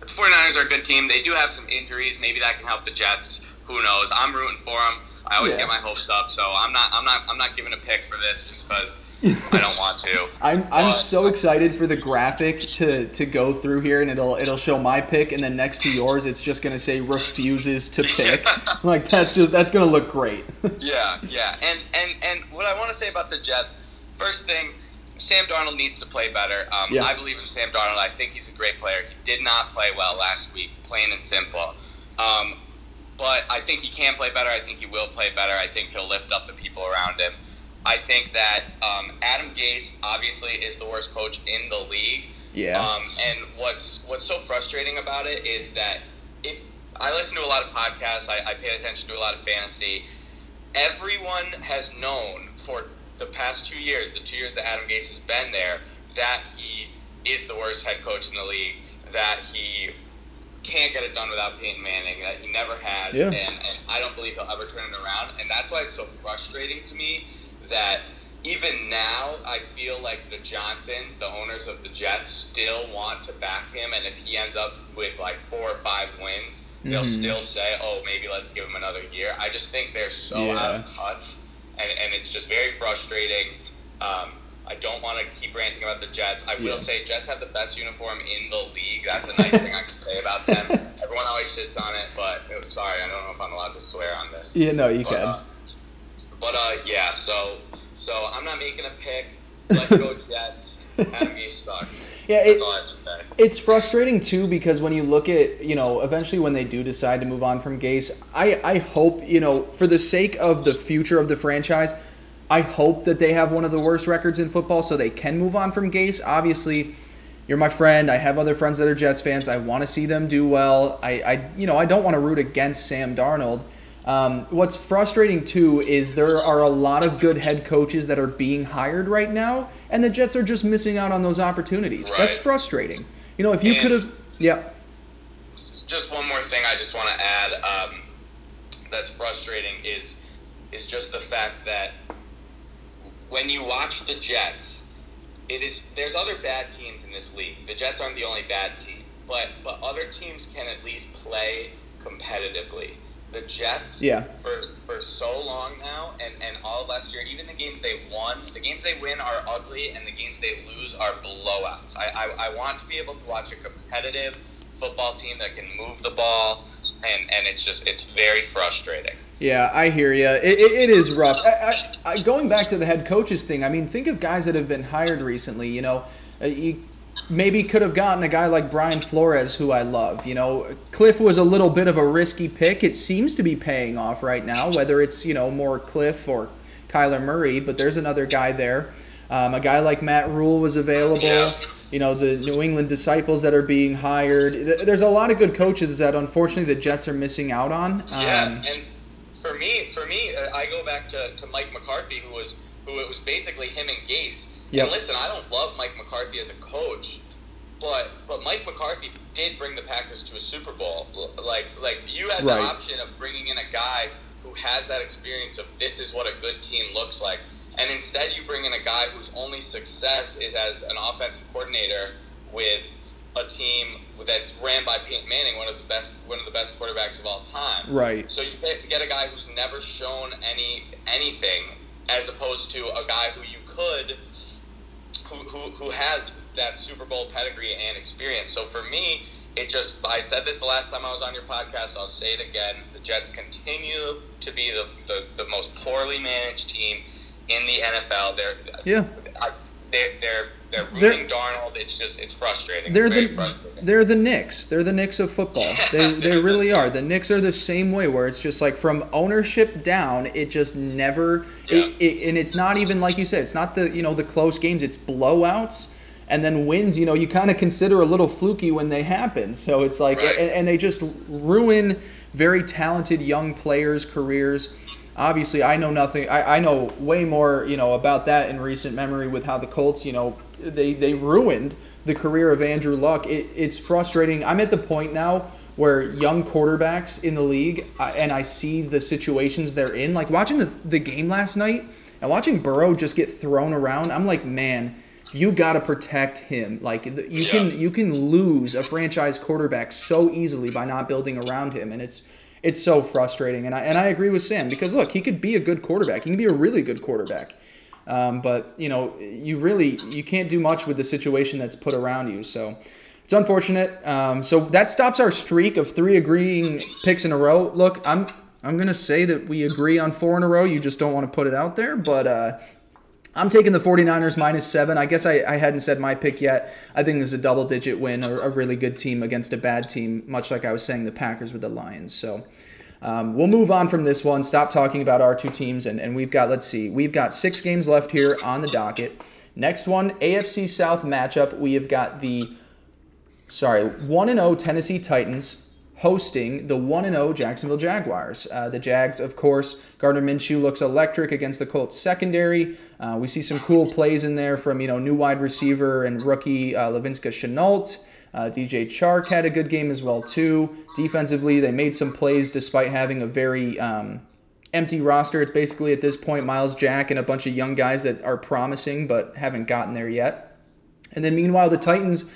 the 49ers are a good team. They do have some injuries. Maybe that can help the Jets. Who knows? I'm rooting for them. I always Yeah. get my hopes up, so I'm not. I'm not. I'm not giving a pick for this just because (laughs) I don't want to. I'm, I'm But- so excited for the graphic to, to go through here and it'll it'll show my pick and then next to yours it's just gonna say refuses to (laughs) pick. like that's just that's gonna look great. (laughs) Yeah, yeah, and and and what I want to say about the Jets, first thing, Sam Darnold needs to play better. Um, Yeah. I believe in Sam Darnold. I think he's a great player. He did not play well last week, plain and simple. Um, but I think he can play better. I think he will play better. I think he'll lift up the people around him. I think that um, Adam Gase obviously is the worst coach in the league. Yeah. Um, and what's what's so frustrating about it is that if I listen to a lot of podcasts, I, I pay attention to a lot of fantasy. Everyone has known for the past two years, the two years that Adam Gase has been there, that he is the worst head coach in the league. That he can't get it done without Peyton Manning. That he never has, Yeah. and, and I don't believe he'll ever turn it around. And that's why it's so frustrating to me that even now I feel like the Johnsons, the owners of the Jets, still want to back him. And if he ends up with like four or five wins, they'll Mhm. still say, "Oh, maybe let's give him another year." I just think they're so Yeah. out of touch, and, and it's just very frustrating. Um, I don't want to keep ranting about the Jets. I will Yeah. say Jets have the best uniform in the league. That's a nice thing I can say about them. (laughs) Everyone always shits on it, but uh, sorry, I don't know if I'm allowed to swear on this. yeah, no, you But, can. uh, but uh, yeah, so so I'm not making a pick. Let's go (laughs) Jets. Adam Gase sucks. (laughs) Yeah, it- all I have to say. It's frustrating too because when you look at, you know, eventually when they do decide to move on from Gase, I, I hope, you know, for the sake of the future of the franchise, I hope that they have one of the worst records in football so they can move on from Gase. Obviously, you're my friend. I have other friends that are Jets fans. I want to see them do well. I, I you know, I don't want to root against Sam Darnold. Um, what's frustrating too is there are a lot of good head coaches that are being hired right now, and the Jets are just missing out on those opportunities. That's frustrating. You know, if you could have, yeah, just one more thing I just want to add um, that's frustrating is is just the fact that when you watch the Jets, it is there's other bad teams in this league. The Jets aren't the only bad team, but but other teams can at least play competitively. The Jets, Yeah. for for so long now, and and all of last year, even the games they won, the games they win are ugly, and the games they lose are blowouts. I I, I want to be able to watch a competitive football team that can move the ball, and and it's just it's very frustrating. yeah, I hear you. It, it, it is rough. I, I, I, going back to the head coaches thing, I mean, think of guys that have been hired recently. You know, uh, you maybe could have gotten a guy like Brian Flores, who I love. You know, Kliff was a little bit of a risky pick. It seems to be paying off right now, whether it's you know more Kliff or Kyler Murray. But there's another guy there. Um, a guy like Matt Rhule was available. Yeah. You know, the New England disciples that are being hired. There's a lot of good coaches that unfortunately the Jets are missing out on. Yeah, Um, and for me, for me, uh, I go back to, to Mike McCarthy, who was who it was basically him and Gase. Yep. And listen, I don't love Mike McCarthy as a coach, but but Mike McCarthy did bring the Packers to a Super Bowl. Like like you had Right. the option of bringing in a guy who has that experience of this is what a good team looks like, and instead you bring in a guy whose only success is as an offensive coordinator with a team that's ran by Peyton Manning, one of the best one of the best quarterbacks of all time. Right. So you get, get a guy who's never shown any anything, as opposed to a guy who you could, who, who, who has that Super Bowl pedigree and experience. So for me, it just I said this the last time I was on your podcast. I'll say it again. The Jets continue to be the, the, the most poorly managed team in the NFL. They're Yeah. I, they're they're they're ruining Darnold. It's just it's frustrating. They're it's very the frustrating. they're the Knicks. They're the Knicks of football. (laughs) They they really are. The Knicks are the same way, where it's just like from ownership down, it just never. It, it, and it's not even like you said. It's not the you know the close games. It's blowouts. And then wins, you know, you kind of consider a little fluky when they happen. So it's like, Right. and, and they just ruin very talented young players' careers. Obviously, I know nothing. I, I know way more, you know, about that in recent memory with how the Colts, you know, they they ruined the career of Andrew Luck. It, it's frustrating. I'm at the point now where young quarterbacks in the league, I- and I see the situations they're in. Like watching the, the game last night and watching Burrow just get thrown around. I'm like, man, you got to protect him. Like you can you can lose a franchise quarterback so easily by not building around him, and it's it's so frustrating. And I and I agree with Sam because look, he could be a good quarterback. He can be a really good quarterback. Um, but you know, you really you can't do much with the situation that's put around you. So it's unfortunate. Um, so that stops our streak of three agreeing picks in a row. Look, I'm I'm gonna say that we agree on four in a row. You just don't want to put it out there, but. Uh, I'm taking the 49ers minus seven. I guess I, I hadn't said my pick yet. I think this is a double digit win, a, a really good team against a bad team, much like I was saying the Packers with the Lions. So um, we'll move on from this one, stop talking about our two teams, and, and we've got, let's see, we've got six games left here on the docket. Next one, AFC South matchup. We have got the, sorry, 1 0 Tennessee Titans hosting the 1 0 Jacksonville Jaguars. Uh, the Jags, of course, Gardner Minshew looks electric against the Colts secondary. Uh, we see some cool plays in there from, you know, new wide receiver and rookie uh, Laviska Shenault. Uh, DJ Chark had a good game as well too. Defensively, they made some plays despite having a very um, empty roster. It's basically at this point Myles Jack and a bunch of young guys that are promising but haven't gotten there yet. And then meanwhile, the Titans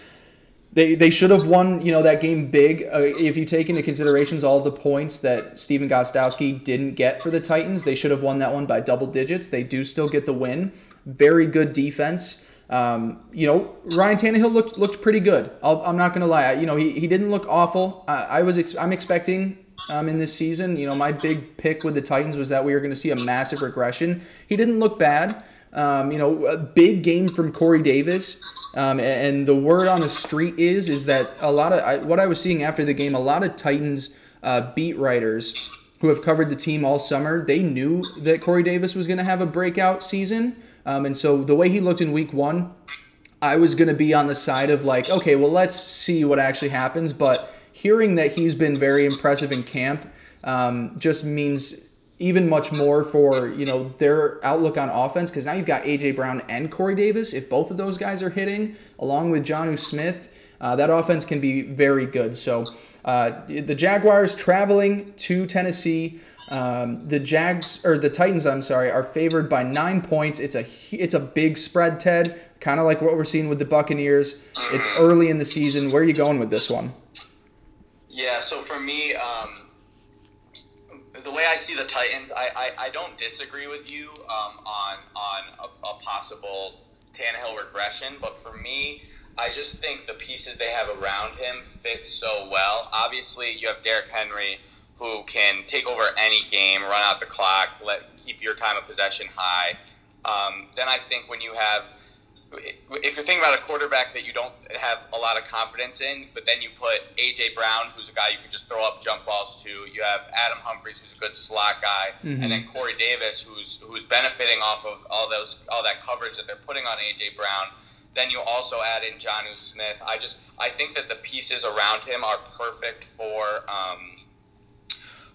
they they should have won you know that game big. Uh, if you take into considerations all the points that Stephen Gostkowski didn't get for the Titans they should have won that one by double digits. They do still get the win. Very good defense. Um, you know Ryan Tannehill looked looked pretty good. I'll, I'm not gonna lie. You know he, he didn't look awful. I, I was ex- I'm expecting um, in this season you know my big pick with the Titans was that we were gonna see a massive regression. He didn't look bad um, you know, a big game from Corey Davis, um, and the word on the street is is that a lot of I, what I was seeing after the game, a lot of Titans uh, beat writers who have covered the team all summer, they knew that Corey Davis was going to have a breakout season, um, and so the way he looked in Week One, I was going to be on the side of like, okay, well, let's see what actually happens. But hearing that he's been very impressive in camp um, just means even much more for you know their outlook on offense because now you've got AJ Brown and Corey Davis. If both of those guys are hitting, along with Jonnu Smith, uh, that offense can be very good. So uh, the Jaguars traveling to Tennessee. Um, the Jags or the Titans, I'm sorry, are favored by nine points. It's a it's a big spread, Ted. Kind of like what we're seeing with the Buccaneers. It's early in the season. Where are you going with this one? Yeah, so for me, um, the way I see the Titans, I, I, I don't disagree with you um, on on a, a possible Tannehill regression, but for me, I just think the pieces they have around him fit so well. Obviously, you have Derrick Henry, who can take over any game, run out the clock, let keep your time of possession high. Um, then I think when you have if you're thinking about a quarterback that you don't have a lot of confidence in, but then you put AJ Brown, who's a guy you can just throw up jump balls to. You have Adam Humphries, who's a good slot guy, mm-hmm. and then Corey Davis, who's who's benefiting off of all those all that coverage that they're putting on AJ Brown. Then you also add in Jonnu Smith. I just I think that the pieces around him are perfect for. Um,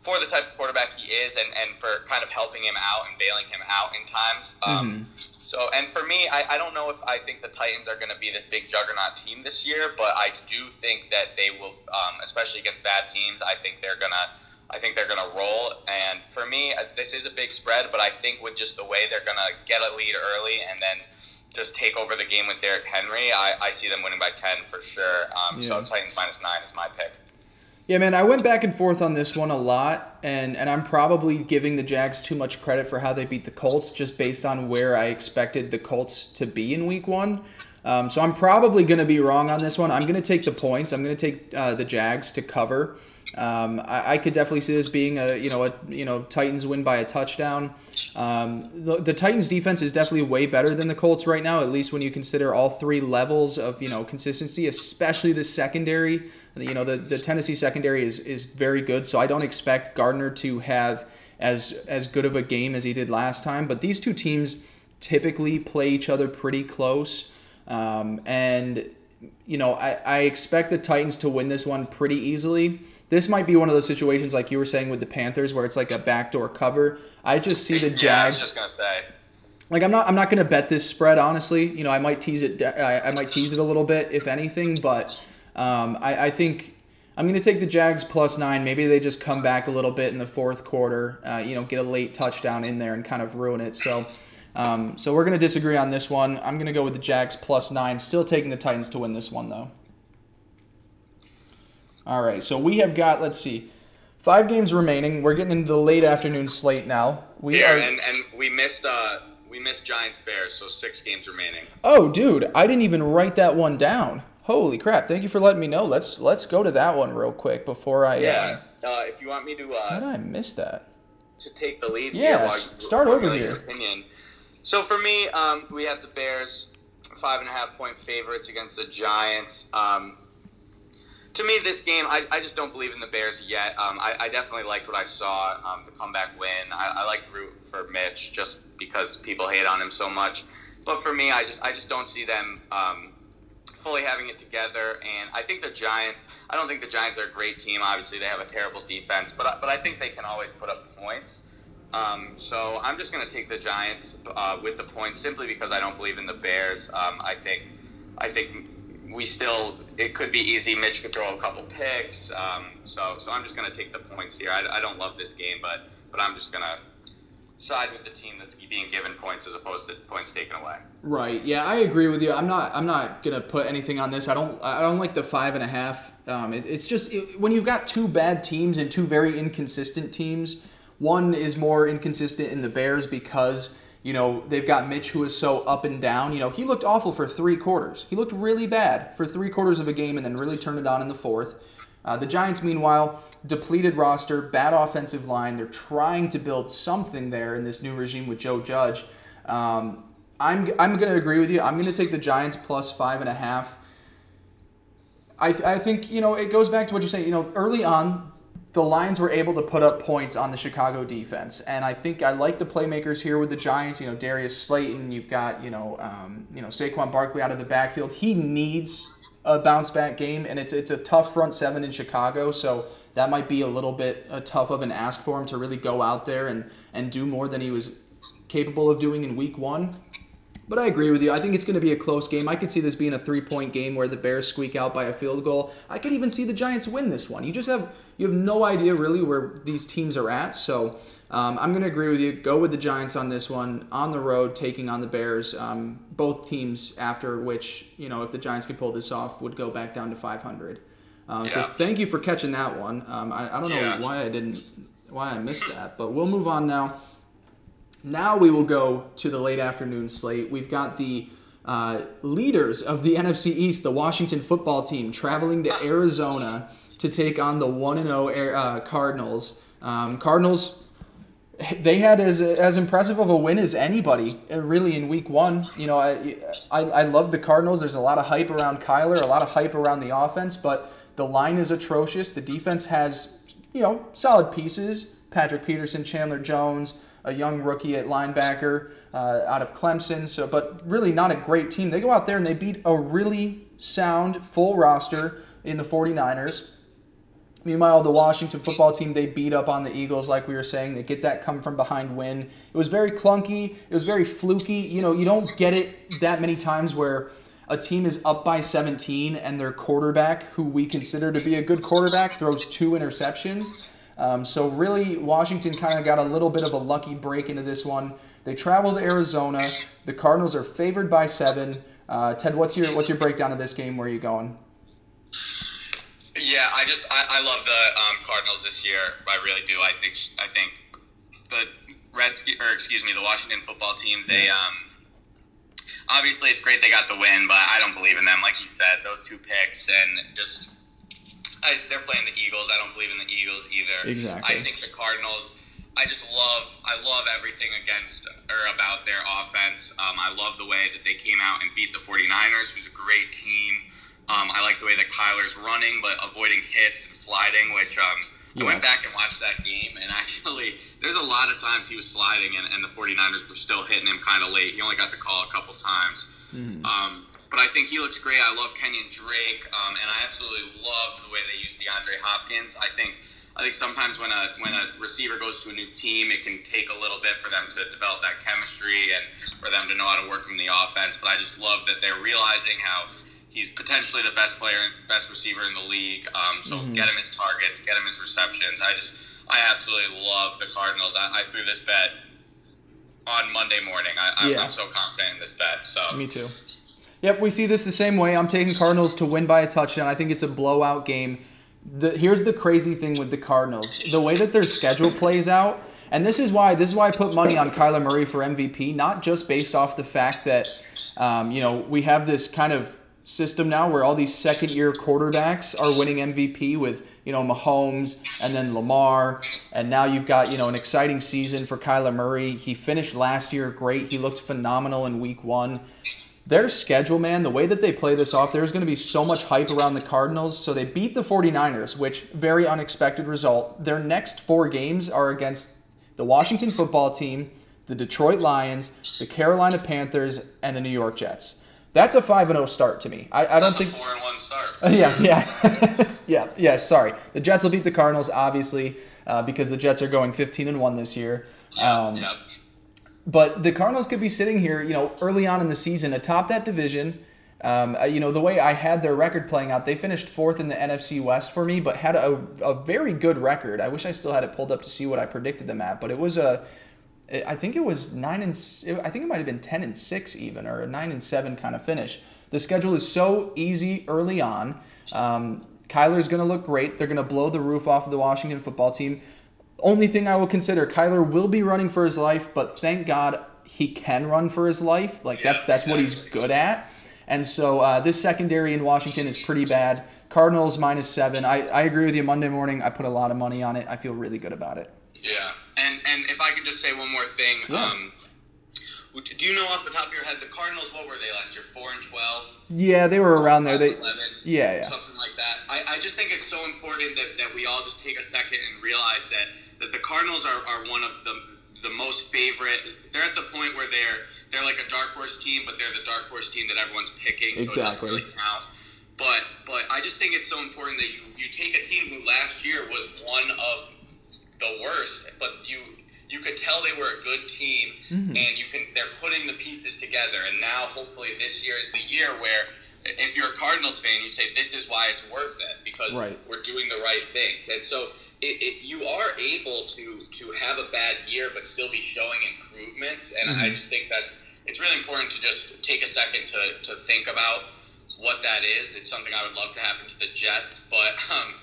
for the type of quarterback he is and, and for kind of helping him out and bailing him out in times. Um, mm-hmm. So, and for me, I, I don't know if I think the Titans are going to be this big juggernaut team this year, but I do think that they will, um, especially against bad teams. I think they're gonna, I think they're gonna roll. And for me, uh, this is a big spread, but I think with just the way they're gonna get a lead early and then just take over the game with Derrick Henry, I, I see them winning by ten for sure. Um, yeah. So Titans minus nine is my pick. Yeah, man, I went back and forth on this one a lot, and, and I'm probably giving the Jags too much credit for how they beat the Colts just based on where I expected the Colts to be in week one. Um, so I'm probably going to be wrong on this one. I'm going to take the points. I'm going to take uh, the Jags to cover. Um, I, I, could definitely see this being a you know a you know Titans win by a touchdown. Um, the, the, Titans defense is definitely way better than the Colts right now, at least when you consider all three levels of you know consistency, especially the secondary. You know, the, the Tennessee secondary is, is very good, so I don't expect Gardner to have as as good of a game as he did last time. But these two teams typically play each other pretty close. Um, and, you know, I, I expect the Titans to win this one pretty easily. This might be one of those situations like you were saying with the Panthers where it's like a backdoor cover. I just see the Jags. (laughs) Yeah, I was just gonna say. Like I'm not I'm not gonna bet this spread honestly. You know I might tease it I, I might tease it a little bit if anything, but um, I, I think I'm going to take the Jags plus nine. Maybe they just come back a little bit in the fourth quarter, uh, you know, get a late touchdown in there and kind of ruin it. So, um, so we're going to disagree on this one. I'm going to go with the Jags plus nine. Still taking the Titans to win this one, though. All right, so we have got, let's see, five games remaining. We're getting into the late afternoon slate now. We yeah, are, and, and we missed uh, we missed Giants Bears, so six games remaining. Oh, dude, I didn't even write that one down. Holy crap! Thank you for letting me know. Let's let's go to that one real quick before I. Yeah. Uh, uh, if you want me to. Uh, How did I miss that? To take the lead. Yeah. Here start over here. Opinion. So for me, um, we have the Bears, five and a half point favorites against the Giants. Um, to me, this game, I, I just don't believe in the Bears yet. Um, I, I, definitely liked what I saw, um, the comeback win. I, I like to root for Mitch just because people hate on him so much. But for me, I just I just don't see them um, fully having it together. And I think the Giants. I don't think the Giants are a great team. Obviously, they have a terrible defense, but but I think they can always put up points. Um, so I'm just going to take the Giants uh, with the points simply because I don't believe in the Bears. Um, I think I think we still it could be easy. Mitch could throw a couple picks. Um, so so I'm just going to take the points here. I, I don't love this game, but but I'm just going to side with the team that's being given points as opposed to points taken away. Right. Yeah, I agree with you. I'm not. I'm not gonna put anything on this. I don't. I don't like the five and a half. Um, it, it's just it, when you've got two bad teams and two very inconsistent teams. One is more inconsistent in the Bears because you know they've got Mitch who is so up and down. You know he looked awful for three quarters. He looked really bad for three quarters of a game and then really turned it on in the fourth. Uh, the Giants, meanwhile, depleted roster, bad offensive line. They're trying to build something there in this new regime with Joe Judge. Um, I'm, I'm going to agree with you. I'm going to take the Giants plus five and a half. I, I think, you know, it goes back to what you're saying. You know, early on, the Lions were able to put up points on the Chicago defense, and I think I like the playmakers here with the Giants. You know, Darius Slayton. You've got you know um, you know Saquon Barkley out of the backfield. He needs a bounce back game, and it's it's a tough front seven in Chicago. So that might be a little bit uh, tough of an ask for him to really go out there and, and do more than he was capable of doing in week one. But I agree with you. I think it's going to be a close game. I could see this being a three-point game where the Bears squeak out by a field goal. I could even see the Giants win this one. You just have you have no idea really where these teams are at. So um, I'm going to agree with you. Go with the Giants on this one on the road, taking on the Bears. Um, both teams after which you know if the Giants could pull this off would go back down to 500. Um, yeah. So thank you for catching that one. Um, I, I don't know yeah. why I didn't, why I missed that, but we'll move on now. Now we will go to the late afternoon slate. We've got the uh, leaders of the (laughs) NFC East, the Washington football team, traveling to Arizona to take on the one and zero oh uh, Cardinals. Um, Cardinals they had as as impressive of a win as anybody uh, really in week one. You know, I, I I love the Cardinals. There's a lot of hype around Kyler, a lot of hype around the offense, but the line is atrocious. The defense has you know solid pieces. Patrick Peterson, Chandler Jones, a young rookie at linebacker uh, out of Clemson. So, but really not a great team. They go out there and they beat a really sound full roster in the 49ers. Meanwhile, the Washington football team, they beat up on the Eagles, like we were saying. They get that come from behind win. It was very clunky. It was very fluky. You know, you don't get it that many times where a team is up by 17 and their quarterback, who we consider to be a good quarterback, throws two interceptions. Um, so really, Washington kind of got a little bit of a lucky break into this one. They travel to Arizona. The Cardinals are favored by seven. Uh, Ted, what's your what's your breakdown of this game? Where are you going? Yeah, I just I, I love the um, Cardinals this year. I really do. I think I think the Reds or excuse me, the Washington football team. They um, obviously it's great they got the win, but I don't believe in them. Like you said, those two picks and just I, they're playing the Eagles. I don't believe in the Eagles either. Exactly. I think the Cardinals. I just love I love everything against or about their offense. Um, I love the way that they came out and beat the 49ers, who's a great team. Um, I like the way that Kyler's running, but avoiding hits and sliding, which um, yes. I went back and watched that game, and (laughs) actually, there's a lot of times he was sliding, and, and the 49ers were still hitting him kind of late. He only got the call a couple times. Mm-hmm. Um, but I think he looks great. I love Kenyan Drake, um, and I absolutely love the way they use DeAndre Hopkins. I think I think sometimes when a when a receiver goes to a new team, it can take a little bit for them to develop that chemistry and for them to know how to work in the offense. But I just love that they're realizing how he's potentially the best player, and best receiver in the league. Um, so mm-hmm. get him his targets, get him his receptions. I just, I absolutely love the Cardinals. I, I threw this bet on Monday morning. I, am so confident in this bet. So me too. Yep, we see this the same way. I'm taking Cardinals to win by a touchdown. I think it's a blowout game. The, here's the crazy thing with the Cardinals: the way that their schedule plays out, and this is why this is why I put money on Kyler Murray for MVP, not just based off the fact that um, you know we have this kind of system now where all these second year quarterbacks are winning MVP with, you know, Mahomes and then Lamar. And now you've got, you know, an exciting season for Kyler Murray. He finished last year great. He looked phenomenal in week one. Their schedule, man, the way that they play this off, there's going to be so much hype around the Cardinals. So they beat the 49ers, which very unexpected result. Their next four games are against the Washington football team, the Detroit Lions, the Carolina Panthers, and the New York Jets. That's a five and zero oh start to me. I, I don't think four and one start. (laughs) Yeah, yeah, (laughs) yeah, yeah. Sorry, the Jets will beat the Cardinals obviously uh, because the Jets are going fifteen and one this year. Um, yep. But the Cardinals could be sitting here, you know, early on in the season atop that division. Um, uh, you know, the way I had their record playing out, they finished fourth in the NFC West for me, but had a, a very good record. I wish I still had it pulled up to see what I predicted them at, but it was a I think it was nine and I think it might have been ten and six even or a nine and seven kind of finish. The schedule is so easy early on. Um, Kyler's going to look great. They're going to blow the roof off of the Washington football team. Only thing I will consider, Kyler will be running for his life, but thank God he can run for his life. Like that's that's what he's good at. And so uh, this secondary in Washington is pretty bad. Cardinals minus seven. I, I agree with you. Monday morning, I put a lot of money on it. I feel really good about it. Yeah, and and if I could just say one more thing. Yeah. Um, do you know off the top of your head the Cardinals? What were they last year? Four and twelve. Yeah, they were around there. They 11, yeah, yeah, something like that. I, I just think it's so important that, that we all just take a second and realize that that the Cardinals are, are one of the the most favorite. They're at the point where they're they're like a dark horse team, but they're the dark horse team that everyone's picking. Exactly. So it doesn't really count. But but I just think it's so important that you you take a team who last year was one of the worst, but you you could tell they were a good team, mm-hmm. and you can they're putting the pieces together. And now, hopefully, this year is the year where, if you're a Cardinals fan, you say this is why it's worth it because right. we're doing the right things. And so, it, it, you are able to to have a bad year, but still be showing improvements And mm-hmm. I just think that's it's really important to just take a second to to think about what that is. It's something I would love to happen to the Jets, but. Um,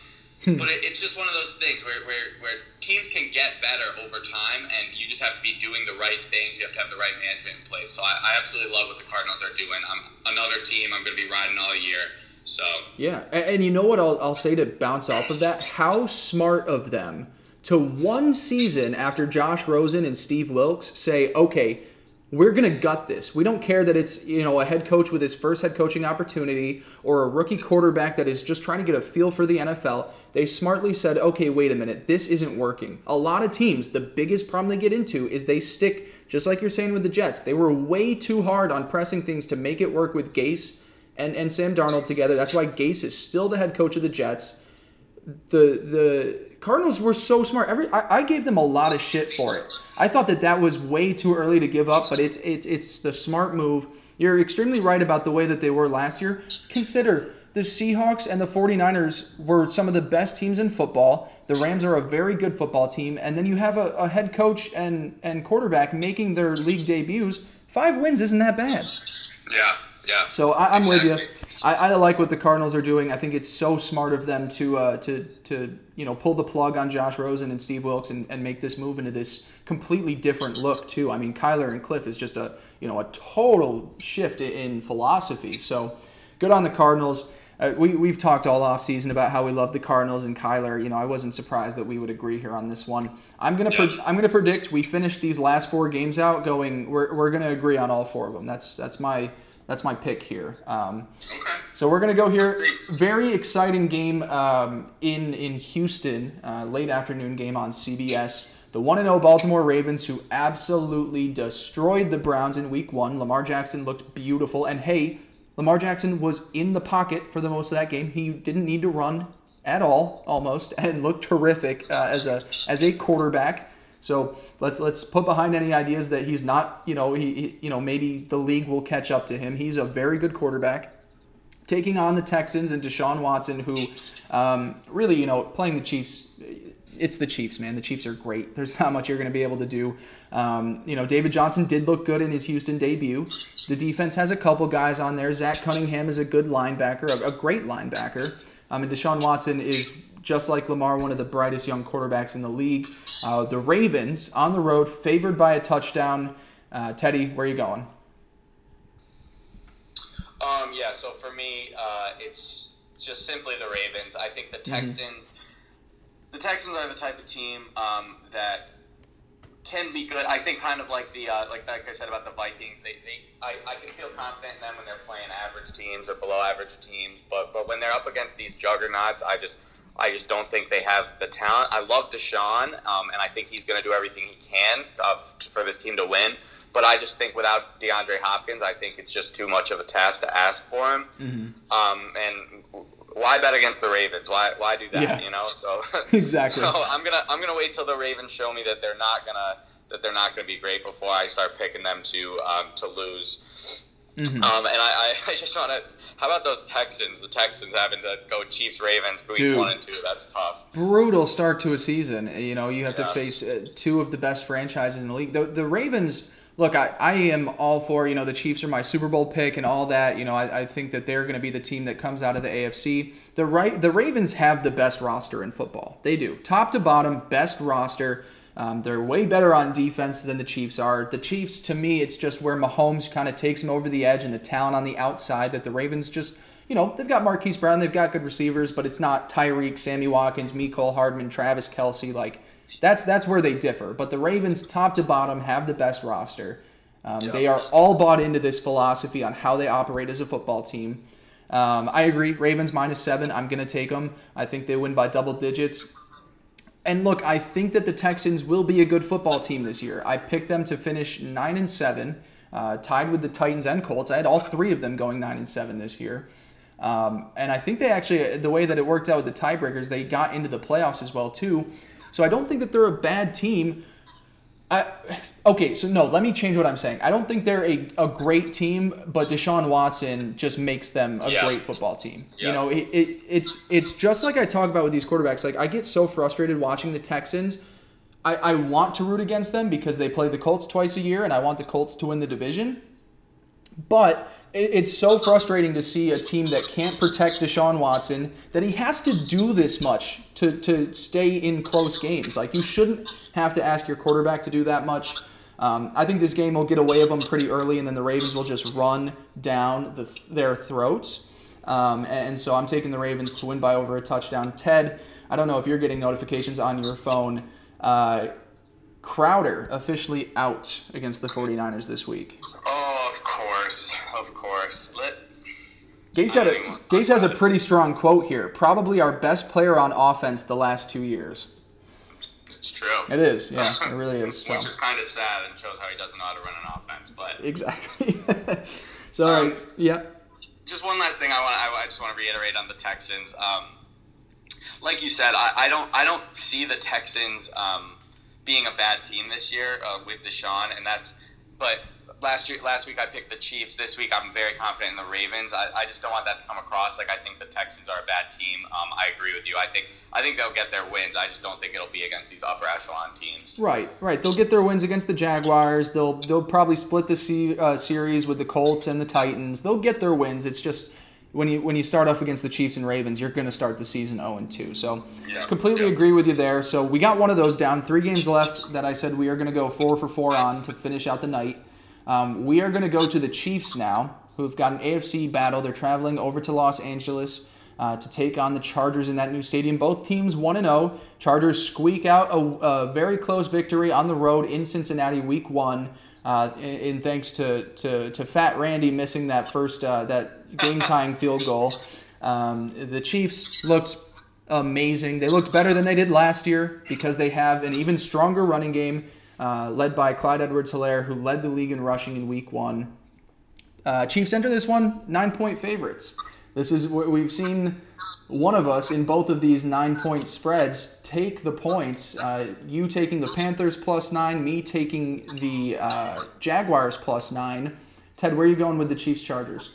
Hmm. but it, it's just one of those things where, where, where teams can get better over time, and you just have to be doing the right things. You have to have the right management in place. So I, I absolutely love what the Cardinals are doing. I'm another team I'm going to be riding all year. So yeah, and, and you know what I'll, I'll say to bounce off of that? How smart of them to one season after Josh Rosen and Steve Wilks say, okay, we're going to gut this. We don't care that it's, you know, a head coach with his first head coaching opportunity or a rookie quarterback that is just trying to get a feel for the NFL. They smartly said, okay, wait a minute, this isn't working. A lot of teams, the biggest problem they get into is they stick, just like you're saying with the Jets, they were way too hard on pressing things to make it work with Gase and, and Sam Darnold together. That's why Gase is still the head coach of the Jets. The the Cardinals were so smart. Every I, I gave them a lot of shit for it. I thought that that was way too early to give up, but it's it's it's the smart move. You're extremely right about the way that they were last year. Consider the Seahawks and the 49ers were some of the best teams in football. The Rams are a very good football team, and then you have a, a head coach and and quarterback making their league debuts. Five wins isn't that bad. Yeah, yeah. So I, I'm exactly. with you. I, I like what the Cardinals are doing. I think it's so smart of them to uh, to to you know pull the plug on Josh Rosen and Steve Wilks and, and make this move into this completely different look too. I mean, Kyler and Kliff is just a you know a total shift in philosophy. So good on the Cardinals. Uh, we, we've talked all off season about how we love the Cardinals and Kyler. You know, I wasn't surprised that we would agree here on this one. I'm gonna pre- I'm gonna predict we finish these last four games out going. We're, we're gonna agree on all four of them. That's that's my that's my pick here. Um, Okay. so we're gonna go here. Very exciting game um, in in Houston, uh, late afternoon game on CBS. The one and zero Baltimore Ravens, who absolutely destroyed the Browns in Week One. Lamar Jackson looked beautiful, and hey, Lamar Jackson was in the pocket for the most of that game. He didn't need to run at all, almost, and looked terrific uh, as a as a quarterback. So let's let's put behind any ideas that he's not, you know, he, he you know maybe the league will catch up to him. He's a very good quarterback taking on the Texans and Deshaun Watson, who um, really, you know, playing the Chiefs. It's the Chiefs, man. The Chiefs are great. There's not much you're going to be able to do. Um, you know, David Johnson did look good in his Houston debut. The defense has a couple guys on there. Zach Cunningham is a good linebacker, a, a great linebacker. Um, and Deshaun Watson is just like Lamar, one of the brightest young quarterbacks in the league. Uh, the Ravens on the road, favored by a touchdown. Uh, Teddy, where are you going? Um, yeah, so for me, uh, it's just simply the Ravens. I think the Texans, the Texans are the type of team um, that can be good. I think kind of like the uh, like like I said about the Vikings. They, they I, I can feel confident in them when they're playing average teams or below average teams. But but when they're up against these juggernauts, I just I just don't think they have the talent. I love Deshaun, um, and I think he's going to do everything he can uh, for this team to win. But I just think without DeAndre Hopkins, I think it's just too much of a task to ask for him. Um, and why bet against the Ravens? Why why do that? Yeah. You know, so (laughs) (laughs) Exactly. So I'm gonna I'm gonna wait till the Ravens show me that they're not gonna that they're not gonna be great before I start picking them to um, to lose. Mm-hmm. Um, and I, I, (laughs) just want to. How about those Texans? The Texans having to go Chiefs Ravens week Dude. one and two. That's tough. brutal start to a season. You know, you have to face uh, two of the best franchises in the league. The, the Ravens, look, I, I am all for, you know, the Chiefs are my Super Bowl pick and all that. You know, I, I think that they're going to be the team that comes out of the AFC. The right, the Ravens have the best roster in football. They do. Top to bottom, best roster. Um, they're way better on defense than the Chiefs are. The Chiefs, to me, it's just where Mahomes kind of takes them over the edge and the talent on the outside that the Ravens just, you know, they've got Marquise Brown, they've got good receivers, but it's not Tyreek, Sammy Watkins, Mecole Hardman, Travis Kelce. Like, that's that's where they differ. But the Ravens, top to bottom, have the best roster. Um, They are all bought into this philosophy on how they operate as a football team. Um, I agree. Ravens minus seven. I'm going to take them. I think they win by double digits. And look, I think that the Texans will be a good football team this year. I picked them to finish nine and seven, uh, tied with the Titans and Colts. I had all three of them going nine and seven this year. Um, and I think they actually, the way that it worked out with the tiebreakers, they got into the playoffs as well too. So I don't think that they're a bad team. I, okay, so no, let me change what I'm saying. I don't think they're a, a great team, but Deshaun Watson just makes them a Yeah. great football team. You know, it, it, it's it's just like I talk about with these quarterbacks. Like I get so frustrated watching the Texans. I, I want to root against them because they play the Colts twice a year, and I want the Colts to win the division. But it's so frustrating to see a team that can't protect Deshaun Watson that he has to do this much to, to stay in close games. Like, you shouldn't have to ask your quarterback to do that much. Um, I think this game will get away of them pretty early, and then the Ravens will just run down the, their throats. Um, and so I'm taking the Ravens to win by over a touchdown. Ted, I don't know if you're getting notifications on your phone. Uh, Crowder officially out against the 49ers this week. Oh, of course, of course. Let Gase, had a, Gase has a pretty strong quote here. Probably our best player on offense the last two years. it's true. It is, yeah, it (laughs) really is. So. Which is kind of sad and shows how he doesn't know how to run an offense. But Exactly. (laughs) so, Um, yeah. just one last thing I want I, I just want to reiterate on the Texans. Um, like you said, I, I don't I don't see the Texans um, being a bad team this year uh, with Deshaun, and that's but last year last week I picked the Chiefs. This week I'm very confident in the Ravens. I, I just don't want that to come across like I think the Texans are a bad team. Um, I agree with you. I think I think they'll get their wins. I just don't think it'll be against these upper echelon teams. Right, right. They'll get their wins against the Jaguars. They'll they'll probably split the uh, series with the Colts and the Titans. They'll get their wins. It's just when you when you start off against the Chiefs and Ravens, you're going to start the season 0 and 2. So Yeah, completely yeah. agree with you there. So we got one of those down. Three games left that I said we are going to go four for four on to finish out the night. Um, we are going to go to the Chiefs now, who've got an AFC battle. They're traveling over to Los Angeles uh, to take on the Chargers in that new stadium. Both teams 1 0. Chargers squeak out a, a very close victory on the road in Cincinnati week one. Uh, in, thanks to, to, to Fat Randy missing that first uh, that game tying field goal. Um, the Chiefs looked amazing. They looked better than they did last year because they have an even stronger running game uh, led by Clyde Edwards Hilaire, who led the league in rushing in week one. Uh, Chiefs enter this one nine point favorites. This is what we've seen one of us in both of these nine point spreads take the points. Uh, you taking the Panthers plus nine, me taking the uh, Jaguars plus nine. Ted, where are you going with the Chiefs Chargers?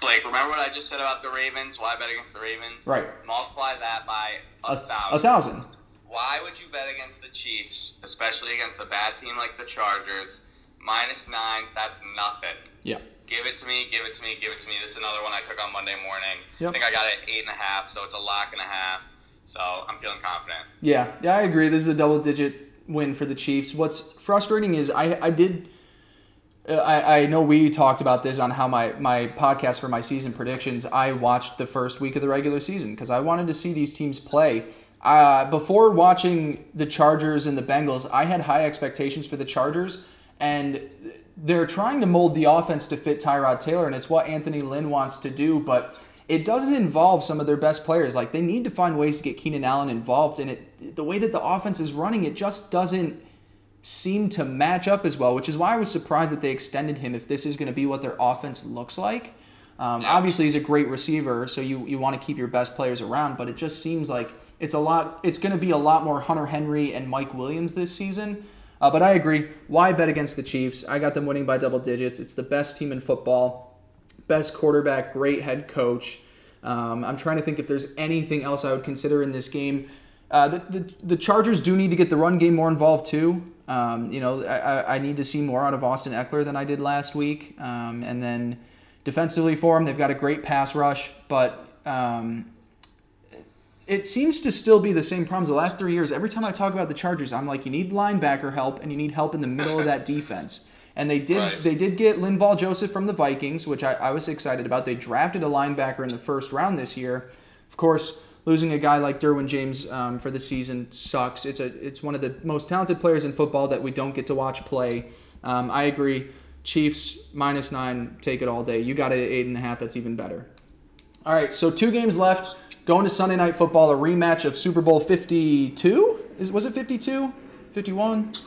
Blake, remember what I just said about the Ravens? Why bet against the Ravens? Right. Multiply that by a, A, thousand. a thousand. Why would you bet against the Chiefs, especially against a bad team like the Chargers? Minus nine, that's nothing. Yeah. Give it to me, give it to me, give it to me. This is another one I took on Monday morning. Yep. I think I got it at eight and a half, so it's a lock and a half. So I'm feeling confident. Yeah, yeah, I agree. This is a double digit win for the Chiefs. What's frustrating is I, I did. uh, I, I know we talked about this on how my, my podcast for my season predictions. I watched the first week of the regular season because I wanted to see these teams play. Uh, before watching the Chargers and the Bengals, I had high expectations for the Chargers, and they're trying to mold the offense to fit Tyrod Taylor, and it's what Anthony Lynn wants to do, but it doesn't involve some of their best players. Like they need to find ways to get Keenan Allen involved, and it the way that the offense is running, it just doesn't seem to match up as well. Which is why I was surprised that they extended him. If this is going to be what their offense looks like, um, obviously he's a great receiver, so you you want to keep your best players around, but it just seems like it's a lot. It's going to be a lot more Hunter Henry and Mike Williams this season. Uh, but I agree. Why bet against the Chiefs? I got them winning by double digits. It's the best team in football, best quarterback, great head coach. Um, I'm trying to think if there's anything else I would consider in this game. Uh, the, the, the Chargers do need to get the run game more involved too. Um, you know, I, I- need to see more out of Austin Ekeler than I did last week. Um, and then defensively for them, they've got a great pass rush, but um, it seems to still be the same problems the last three years. Every time I talk about the Chargers, I'm like, you need linebacker help and you need help in the middle of that defense. And they did Right. they did get Linval Joseph from the Vikings, which I, I was excited about. They drafted a linebacker in the first round this year. Of course, losing a guy like Derwin James um, for the season sucks. It's a it's one of the most talented players in football that we don't get to watch play. Um, I agree. Chiefs minus nine, take it all day. You got it at eight and a half. That's even better. All right, so two games left. Going to Sunday Night Football, a rematch of Super Bowl 52. Is was it 52? 51? Those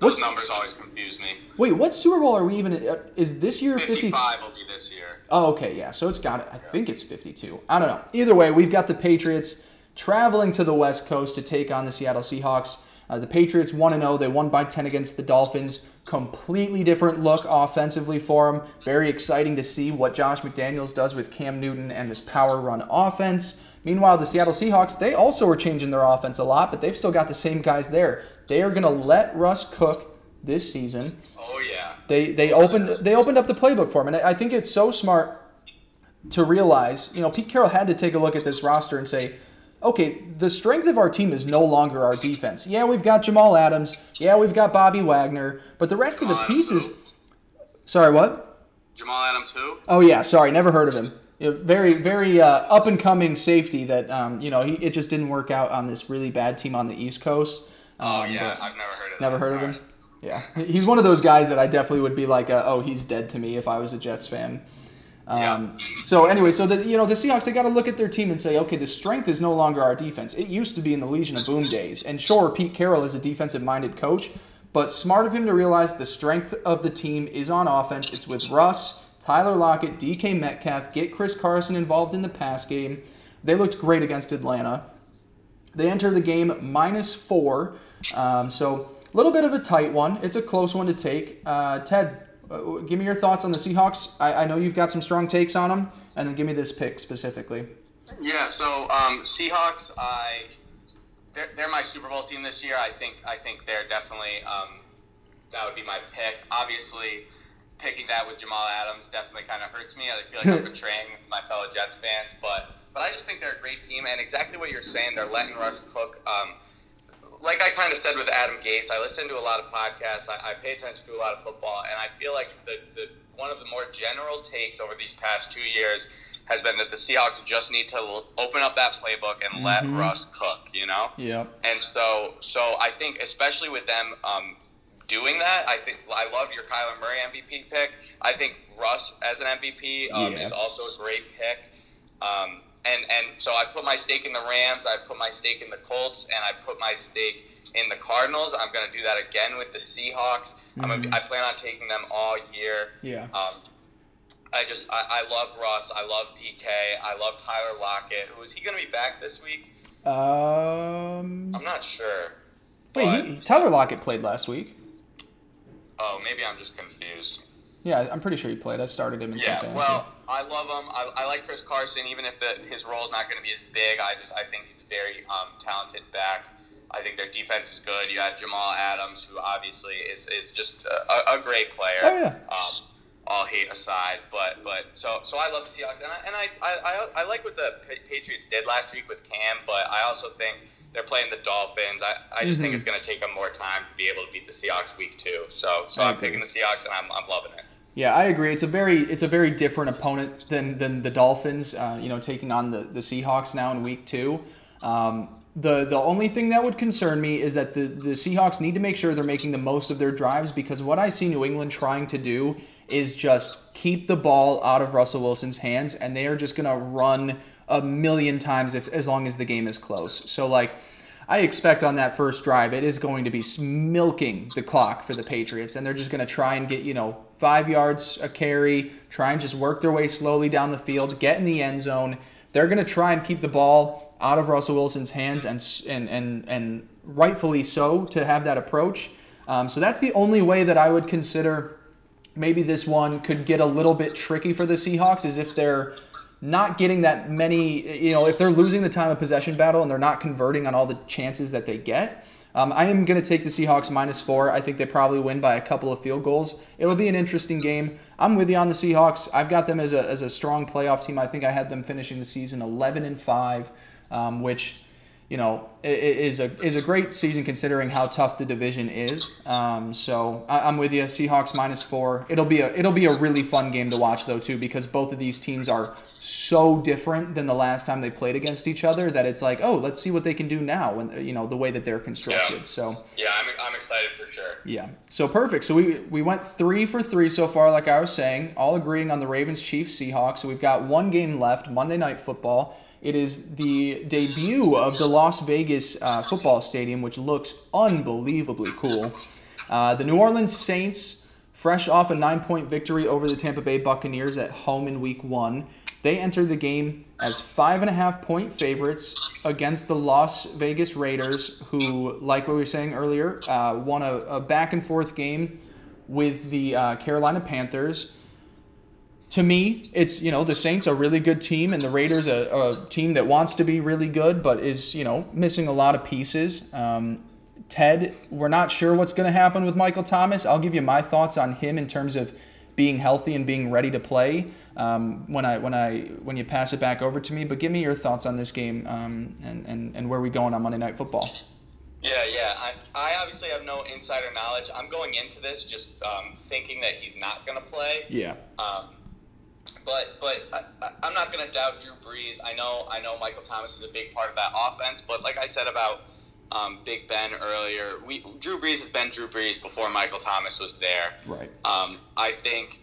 What's- numbers always confuse me. Wait, what Super Bowl are we even? uh, Is this year 50? 55 will be this year. Oh, okay, yeah. So it's got it. I think it's 52. I don't know. Either way, we've got the Patriots traveling to the West Coast to take on the Seattle Seahawks. Uh, the Patriots 1 0. They won by 10 against the Dolphins. Completely different look offensively for them. Very exciting to see what Josh McDaniels does with Cam Newton and this power run offense. Meanwhile, the Seattle Seahawks, they also are changing their offense a lot, but they've still got the same guys there. They are going to let Russ cook this season. Oh, yeah. They they opened they opened up the playbook for him, and I think it's so smart to realize. You know, Pete Carroll had to take a look at this roster and say, okay, the strength of our team is no longer our defense. Yeah, we've got Jamal Adams. Yeah, we've got Bobby Wagner, but the rest of the pieces. Sorry, what? Jamal Adams, who? Oh yeah, sorry, never heard of him. You know, very very uh, up and coming safety that um, you know he, it just didn't work out on this really bad team on the East Coast. Oh Um, yeah, I've never heard of Never that. heard of him. right. Yeah, (laughs) he's one of those guys that I definitely would be like, uh, oh, he's dead to me if I was a Jets fan. Um, So anyway, so the you know the Seahawks they got to look at their team and say, okay, the strength is no longer our defense. It used to be in the Legion of Boom days, and sure, Pete Carroll is a defensive-minded coach, but smart of him to realize the strength of the team is on offense. It's with Russ, Tyler Lockett, DK Metcalf. Get Chris Carson involved in the pass game. They looked great against Atlanta. They enter the game minus four, um, so a little bit of a tight one. It's a close one to take. Uh, Ted, uh, give me your thoughts on the Seahawks. I, I know you've got some strong takes on them, and then give me this pick specifically. Yeah, so um, Seahawks, I they're, they're my Super Bowl team this year. I think I think they're definitely um, that would be my pick. Obviously, picking that with Jamal Adams definitely kind of hurts me. I feel like I'm (laughs) betraying my fellow Jets fans, but but I just think they're a great team, and exactly what you're saying, they're letting Russ cook. Um, like I kind of said with Adam Gase, I listen to a lot of podcasts. I, I pay attention to a lot of football, and I feel like the, the one of the more general takes over these past two years has been that the Seahawks just need to l- open up that playbook and let Russ cook. You know. Yep. And so, so I think, especially with them um, doing that, I think I love your Kyler Murray MVP pick. I think Russ as an MVP um, Yeah. is also a great pick. Um, and and so I put my stake in the Rams. I put my stake in the Colts, and I put my stake in the Cardinals. I'm going to do that again with the Seahawks. I'm gonna I plan on taking them all year. Yeah. Um, I just I, I love Russ. I love DK. I love Tyler Lockett. Who is he going to be back this week? Um, I'm not sure. wait, but- he, Tyler Lockett played last week. Oh, maybe I'm just confused. Yeah, I'm pretty sure he played. I started him in some Yeah, fantasy. well, I love him. I, I like Chris Carson, even if the, his role is not going to be as big. I just I think he's very um, talented back. I think their defense is good. You got Jamal Adams, who obviously is, is just a, a great player. Oh, yeah. Um, all hate aside, but but so so I love the Seahawks, and I and I, I, I, I like what the Patriots did last week with Cam, but I also think they're playing the Dolphins. I, I just Mm-hmm. think it's going to take them more time to be able to beat the Seahawks week two. So so I'm picking the Seahawks, and I'm, I'm loving it. Yeah, I agree. It's a very it's a very different opponent than than the Dolphins. Uh, you know, taking on the, the Seahawks now in week two. Um, the the only thing that would concern me is that the the Seahawks need to make sure they're making the most of their drives because what I see New England trying to do is just keep the ball out of Russell Wilson's hands, and they are just gonna run a million times if as long as the game is close. So like. I expect on that first drive, it is going to be milking the clock for the Patriots, and they're just going to try and get, you know, five yards a carry, try and just work their way slowly down the field, get in the end zone. They're going to try and keep the ball out of Russell Wilson's hands, and and and and rightfully so to have that approach. Um, so that's the only way that I would consider maybe this one could get a little bit tricky for the Seahawks is if they're not getting that many, you know, if they're losing the time of possession battle and they're not converting on all the chances that they get. Um, I am going to take the Seahawks minus four. I think they probably win by a couple of field goals. It'll be an interesting game. I'm with you on the Seahawks. I've got them as a, as a strong playoff team. I think I had them finishing the season 11 and five, um, which you know, is a is a great season considering how tough the division is. Um, so I, I'm with you. Seahawks minus four. It'll be a it'll be a really fun game to watch though too because both of these teams are so different than the last time they played against each other that it's like oh let's see what they can do now when you know the way that they're constructed. Yeah. So Yeah, I'm, I'm excited for sure. yeah. So perfect. So we we went three for three so far, like I was saying, all agreeing on the Ravens, Chiefs, Seahawks. So we've got one game left, Monday Night Football. It is the debut of the Las Vegas uh, football stadium, which looks unbelievably cool. Uh, the New Orleans Saints, fresh off a nine point victory over the Tampa Bay Buccaneers at home in week one, they entered the game as five and a half point favorites against the Las Vegas Raiders, who, like what we were saying earlier, uh, won a, a back and forth game with the uh, Carolina Panthers. To me, it's you know the Saints are a really good team, and the Raiders a, a team that wants to be really good, but is you know missing a lot of pieces. Um, Ted, we're not sure what's going to happen with Michael Thomas. I'll give you my thoughts on him in terms of being healthy and being ready to play um, when I when I when you pass it back over to me. But give me your thoughts on this game um, and, and and where we going on Monday Night Football. Yeah, yeah. I, I obviously have no insider knowledge. I'm going into this just um, thinking that he's not going to play. Yeah. Um, but but I, I'm not gonna doubt Drew Brees. I know I know Michael Thomas is a big part of that offense, but like I said about um, Big Ben earlier, we Drew Brees has been Drew Brees before Michael Thomas was there. Right. Um, I think,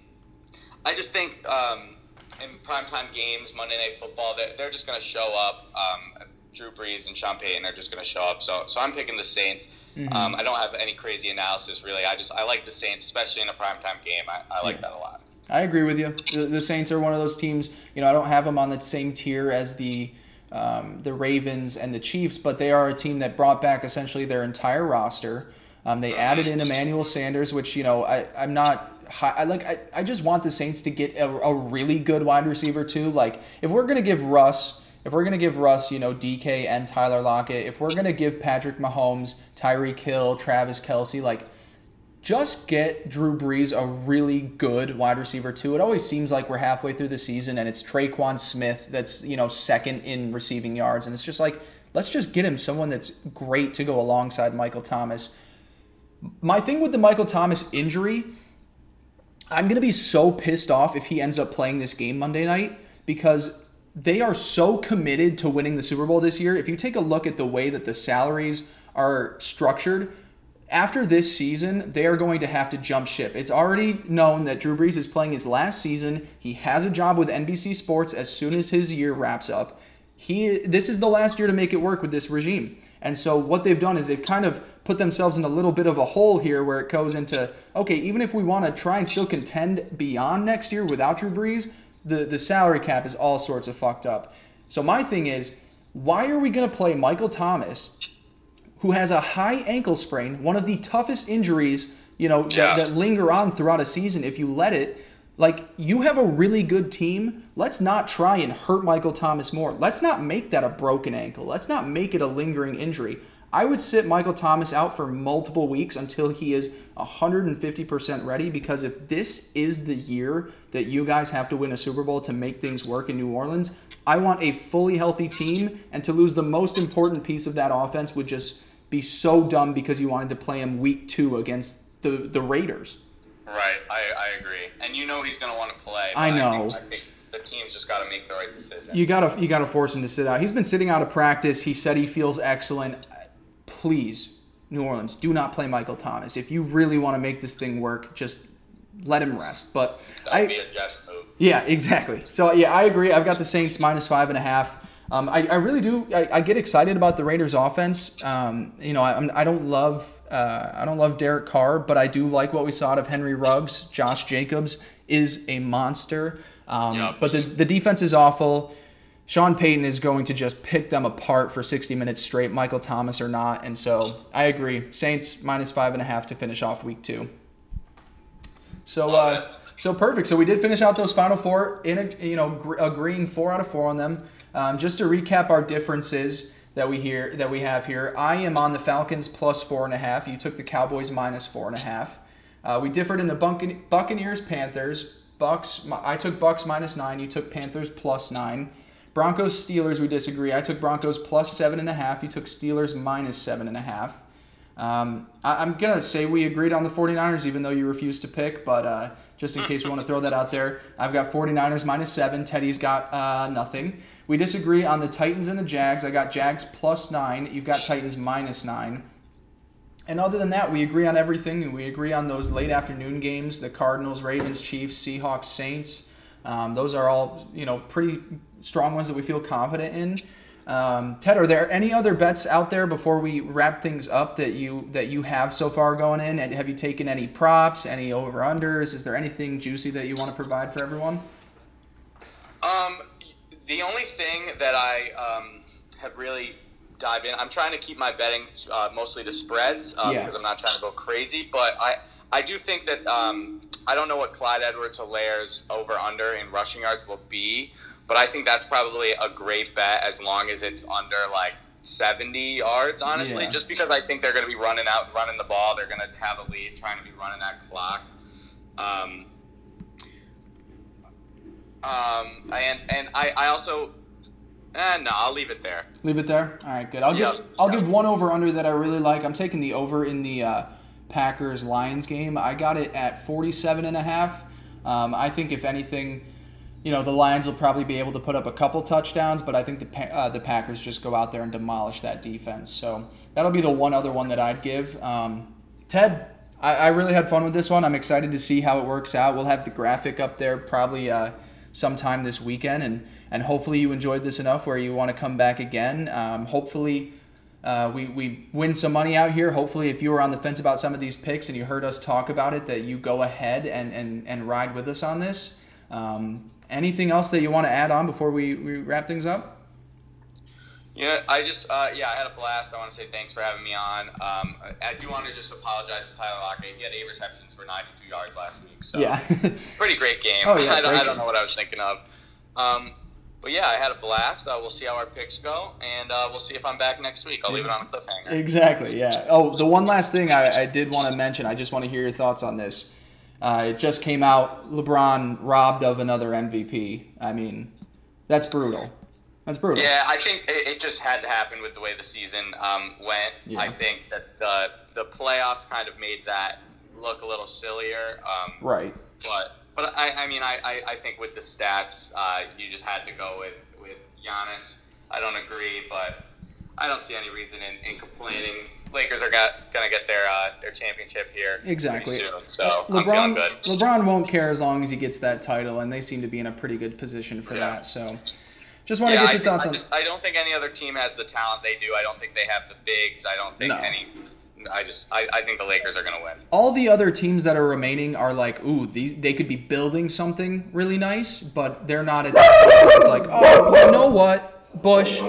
I just think um, in primetime games, Monday Night Football, they're, they're just going to show up. Um, Drew Brees and Sean Payton are just going to show up. So, so I'm picking the Saints. Um, I don't have any crazy analysis really. I just I like the Saints, especially in a primetime game. I, I like that a lot. I agree with you. The, the Saints are one of those teams. You know, I don't have them on the same tier as the um, the Ravens and the Chiefs, but they are a team that brought back essentially their entire roster. Um, they added in Emmanuel Sanders, which you know I I'm not. High, I like. I, I just want the Saints to get a, a really good wide receiver too. Like if we're gonna give Russ, if we're gonna give Russ, you know, DK and Tyler Lockett, if we're gonna give Patrick Mahomes, Tyreek Hill, Travis Kelce, like just get Drew Brees a really good wide receiver too. It always seems like we're halfway through the season and it's Tre'Quan Smith that's you know second in receiving yards, and it's just like let's just get him someone that's great to go alongside Michael Thomas. My thing with the Michael Thomas injury, I'm gonna be so pissed off if he ends up playing this game Monday night because they are so committed to winning the Super Bowl this year. If you take a look at the way that the salaries are structured, after this season, they are going to have to jump ship. It's already known that Drew Brees is playing his last season. He has a job with NBC Sports as soon as his year wraps up. He this is the last year to make it work with this regime. And so what they've done is they've kind of put themselves in a little bit of a hole here where it goes into okay, even if we want to try and still contend beyond next year without Drew Brees, the the salary cap is all sorts of fucked up. So my thing is, why are we going to play Michael Thomas who has a high ankle sprain, one of the toughest injuries, you know, Yeah. that, that linger on throughout a season if you let it. Like, you have a really good team. Let's not try and hurt Michael Thomas more. Let's not make that a broken ankle. Let's not make it a lingering injury. I would sit Michael Thomas out for multiple weeks until he is 150% ready because if this is the year that you guys have to win a Super Bowl to make things work in New Orleans, I want a fully healthy team, and to lose the most important piece of that offense would just be so dumb because you wanted to play him week two against the, the Raiders. Right, I, I agree. And you know he's going to want to play. I know. I think the team's just got to make the right decision. You gotta you gotta force him to sit out. He's been sitting out of practice. He said he feels excellent. Please, New Orleans, do not play Michael Thomas. If you really want to make this thing work, just let him rest. But that I would be a Jets move. Yeah, exactly. So yeah, I agree. I've got the Saints minus five and a half. Um, I, I really do. I, I get excited about the Raiders' offense. Um, you know, I, I'm- don't love uh, I don't love Derek Carr, but I do like what we saw out of Henry Ruggs. Josh Jacobs is a monster. Um, Yep. But the the defense is awful. Sean Payton is going to just pick them apart for 60 minutes straight. Michael Thomas or not, and so I agree. Saints minus five and a half to finish off week two. So, uh, so perfect. So we did finish out those final four in a, you know agreeing four out of four on them. Um, just to recap our differences that we hear that we have here, I am on the Falcons plus four and a half. You took the Cowboys minus four and a half. Uh, we differed in the Buccan- Buccaneers Panthers. Bucks. I took Bucks minus nine. You took Panthers plus nine. Broncos Steelers. We disagree. I took Broncos plus seven and a half. You took Steelers minus seven and a half. Um, I, I'm going to say we agreed on the 49ers, even though you refused to pick, but uh, just in case we want to throw that out there, I've got 49ers minus seven. Teddy's got uh, nothing. We disagree on the Titans and the Jags. I got Jags plus nine. You've got Titans minus nine. And other than that, we agree on everything. We agree on those late afternoon games: the Cardinals, Ravens, Chiefs, Seahawks, Saints. Um, those are all you know pretty strong ones that we feel confident in. Um, Ted, are there any other bets out there before we wrap things up that you that you have so far going in? And have you taken any props, any over unders? Is there anything juicy that you want to provide for everyone? Um, the only thing that I um, have really dive in, I'm trying to keep my betting uh, mostly to spreads um, Yeah. because I'm not trying to go crazy. But I, I do think that um, I don't know what Clyde Edwards-Hilaire's over under in rushing yards will be, but I think that's probably a great bet as long as it's under like 70 yards. Honestly, Yeah. just because I think they're going to be running out, running the ball, they're going to have a lead, trying to be running that clock. Um, um, and and I, I also, eh, no, I'll leave it there. Leave it there. All right, good. I'll Yeah. give I'll give one over under that I really like. I'm taking the over in the uh, Packers Lions game. I got it at 47 and a half. Um, I think if anything, you know the Lions will probably be able to put up a couple touchdowns, but I think the uh, the Packers just go out there and demolish that defense. So that'll be the one other one that I'd give. Um, Ted, I, I, really had fun with this one. I'm excited to see how it works out. We'll have the graphic up there probably uh, sometime this weekend, and and hopefully you enjoyed this enough where you want to come back again. Um, hopefully. Uh, we, we win some money out here. Hopefully, if you were on the fence about some of these picks and you heard us talk about it, that you go ahead and, and, and ride with us on this. Um, anything else that you want to add on before we, we wrap things up? Yeah, I just uh, yeah, I had a blast. I want to say thanks for having me on. Um, I do want to just apologize to Tyler Lockett. He had eight receptions for 92 yards last week, so yeah, (laughs) pretty great game. Oh yeah, (laughs) I don't, I don't know what I was thinking of. Um, but yeah, I had a blast. Uh, we'll see how our picks go, and uh, we'll see if I'm back next week. I'll leave it on a cliffhanger. Exactly. Yeah. Oh, the one last thing I, I did want to mention. I just want to hear your thoughts on this. Uh, it just came out. LeBron robbed of another MVP. I mean, that's brutal. That's brutal. Yeah, I think it, it just had to happen with the way the season um, went. Yeah. I think that the the playoffs kind of made that look a little sillier. Um, right. But but I, I mean I, I, I think with the stats uh, you just had to go with with Giannis. I don't agree, but I don't see any reason in, in complaining. Lakers are got, gonna get their uh, their championship here exactly. Soon, so LeBron, good. LeBron won't care as long as he gets that title, and they seem to be in a pretty good position for yeah. that. So, just want to get your thoughts I on. Just, I don't think any other team has the talent they do. I don't think they have the bigs. I don't think no. any. I just I, I think the Lakers are gonna win. All the other teams that are remaining are like, ooh, these they could be building something really nice, but they're not at. It's like, oh, you know what, Bush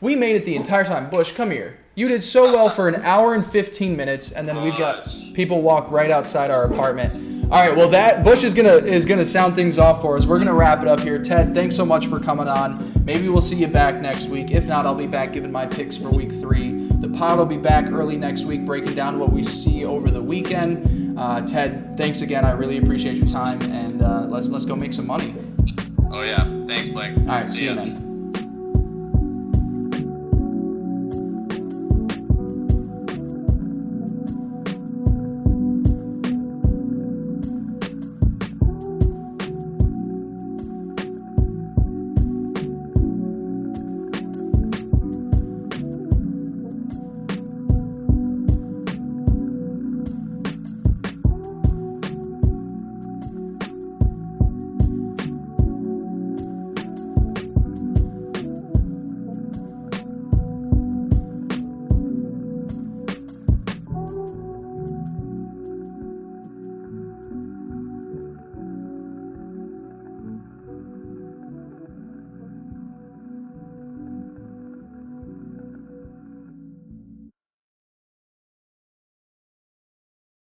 we made it the entire time. Bush, come here. You did so well for an hour and 15 minutes, and then we've got people walk right outside our apartment. All right, well that Bush is gonna is gonna sound things off for us. We're gonna wrap it up here. Ted, thanks so much for coming on. Maybe we'll see you back next week. If not, I'll be back giving my picks for week three. The pod will be back early next week, breaking down what we see over the weekend. Uh, Ted, thanks again. I really appreciate your time, and uh, let's let's go make some money. Oh yeah, thanks, Blake. All right, see, see you, man.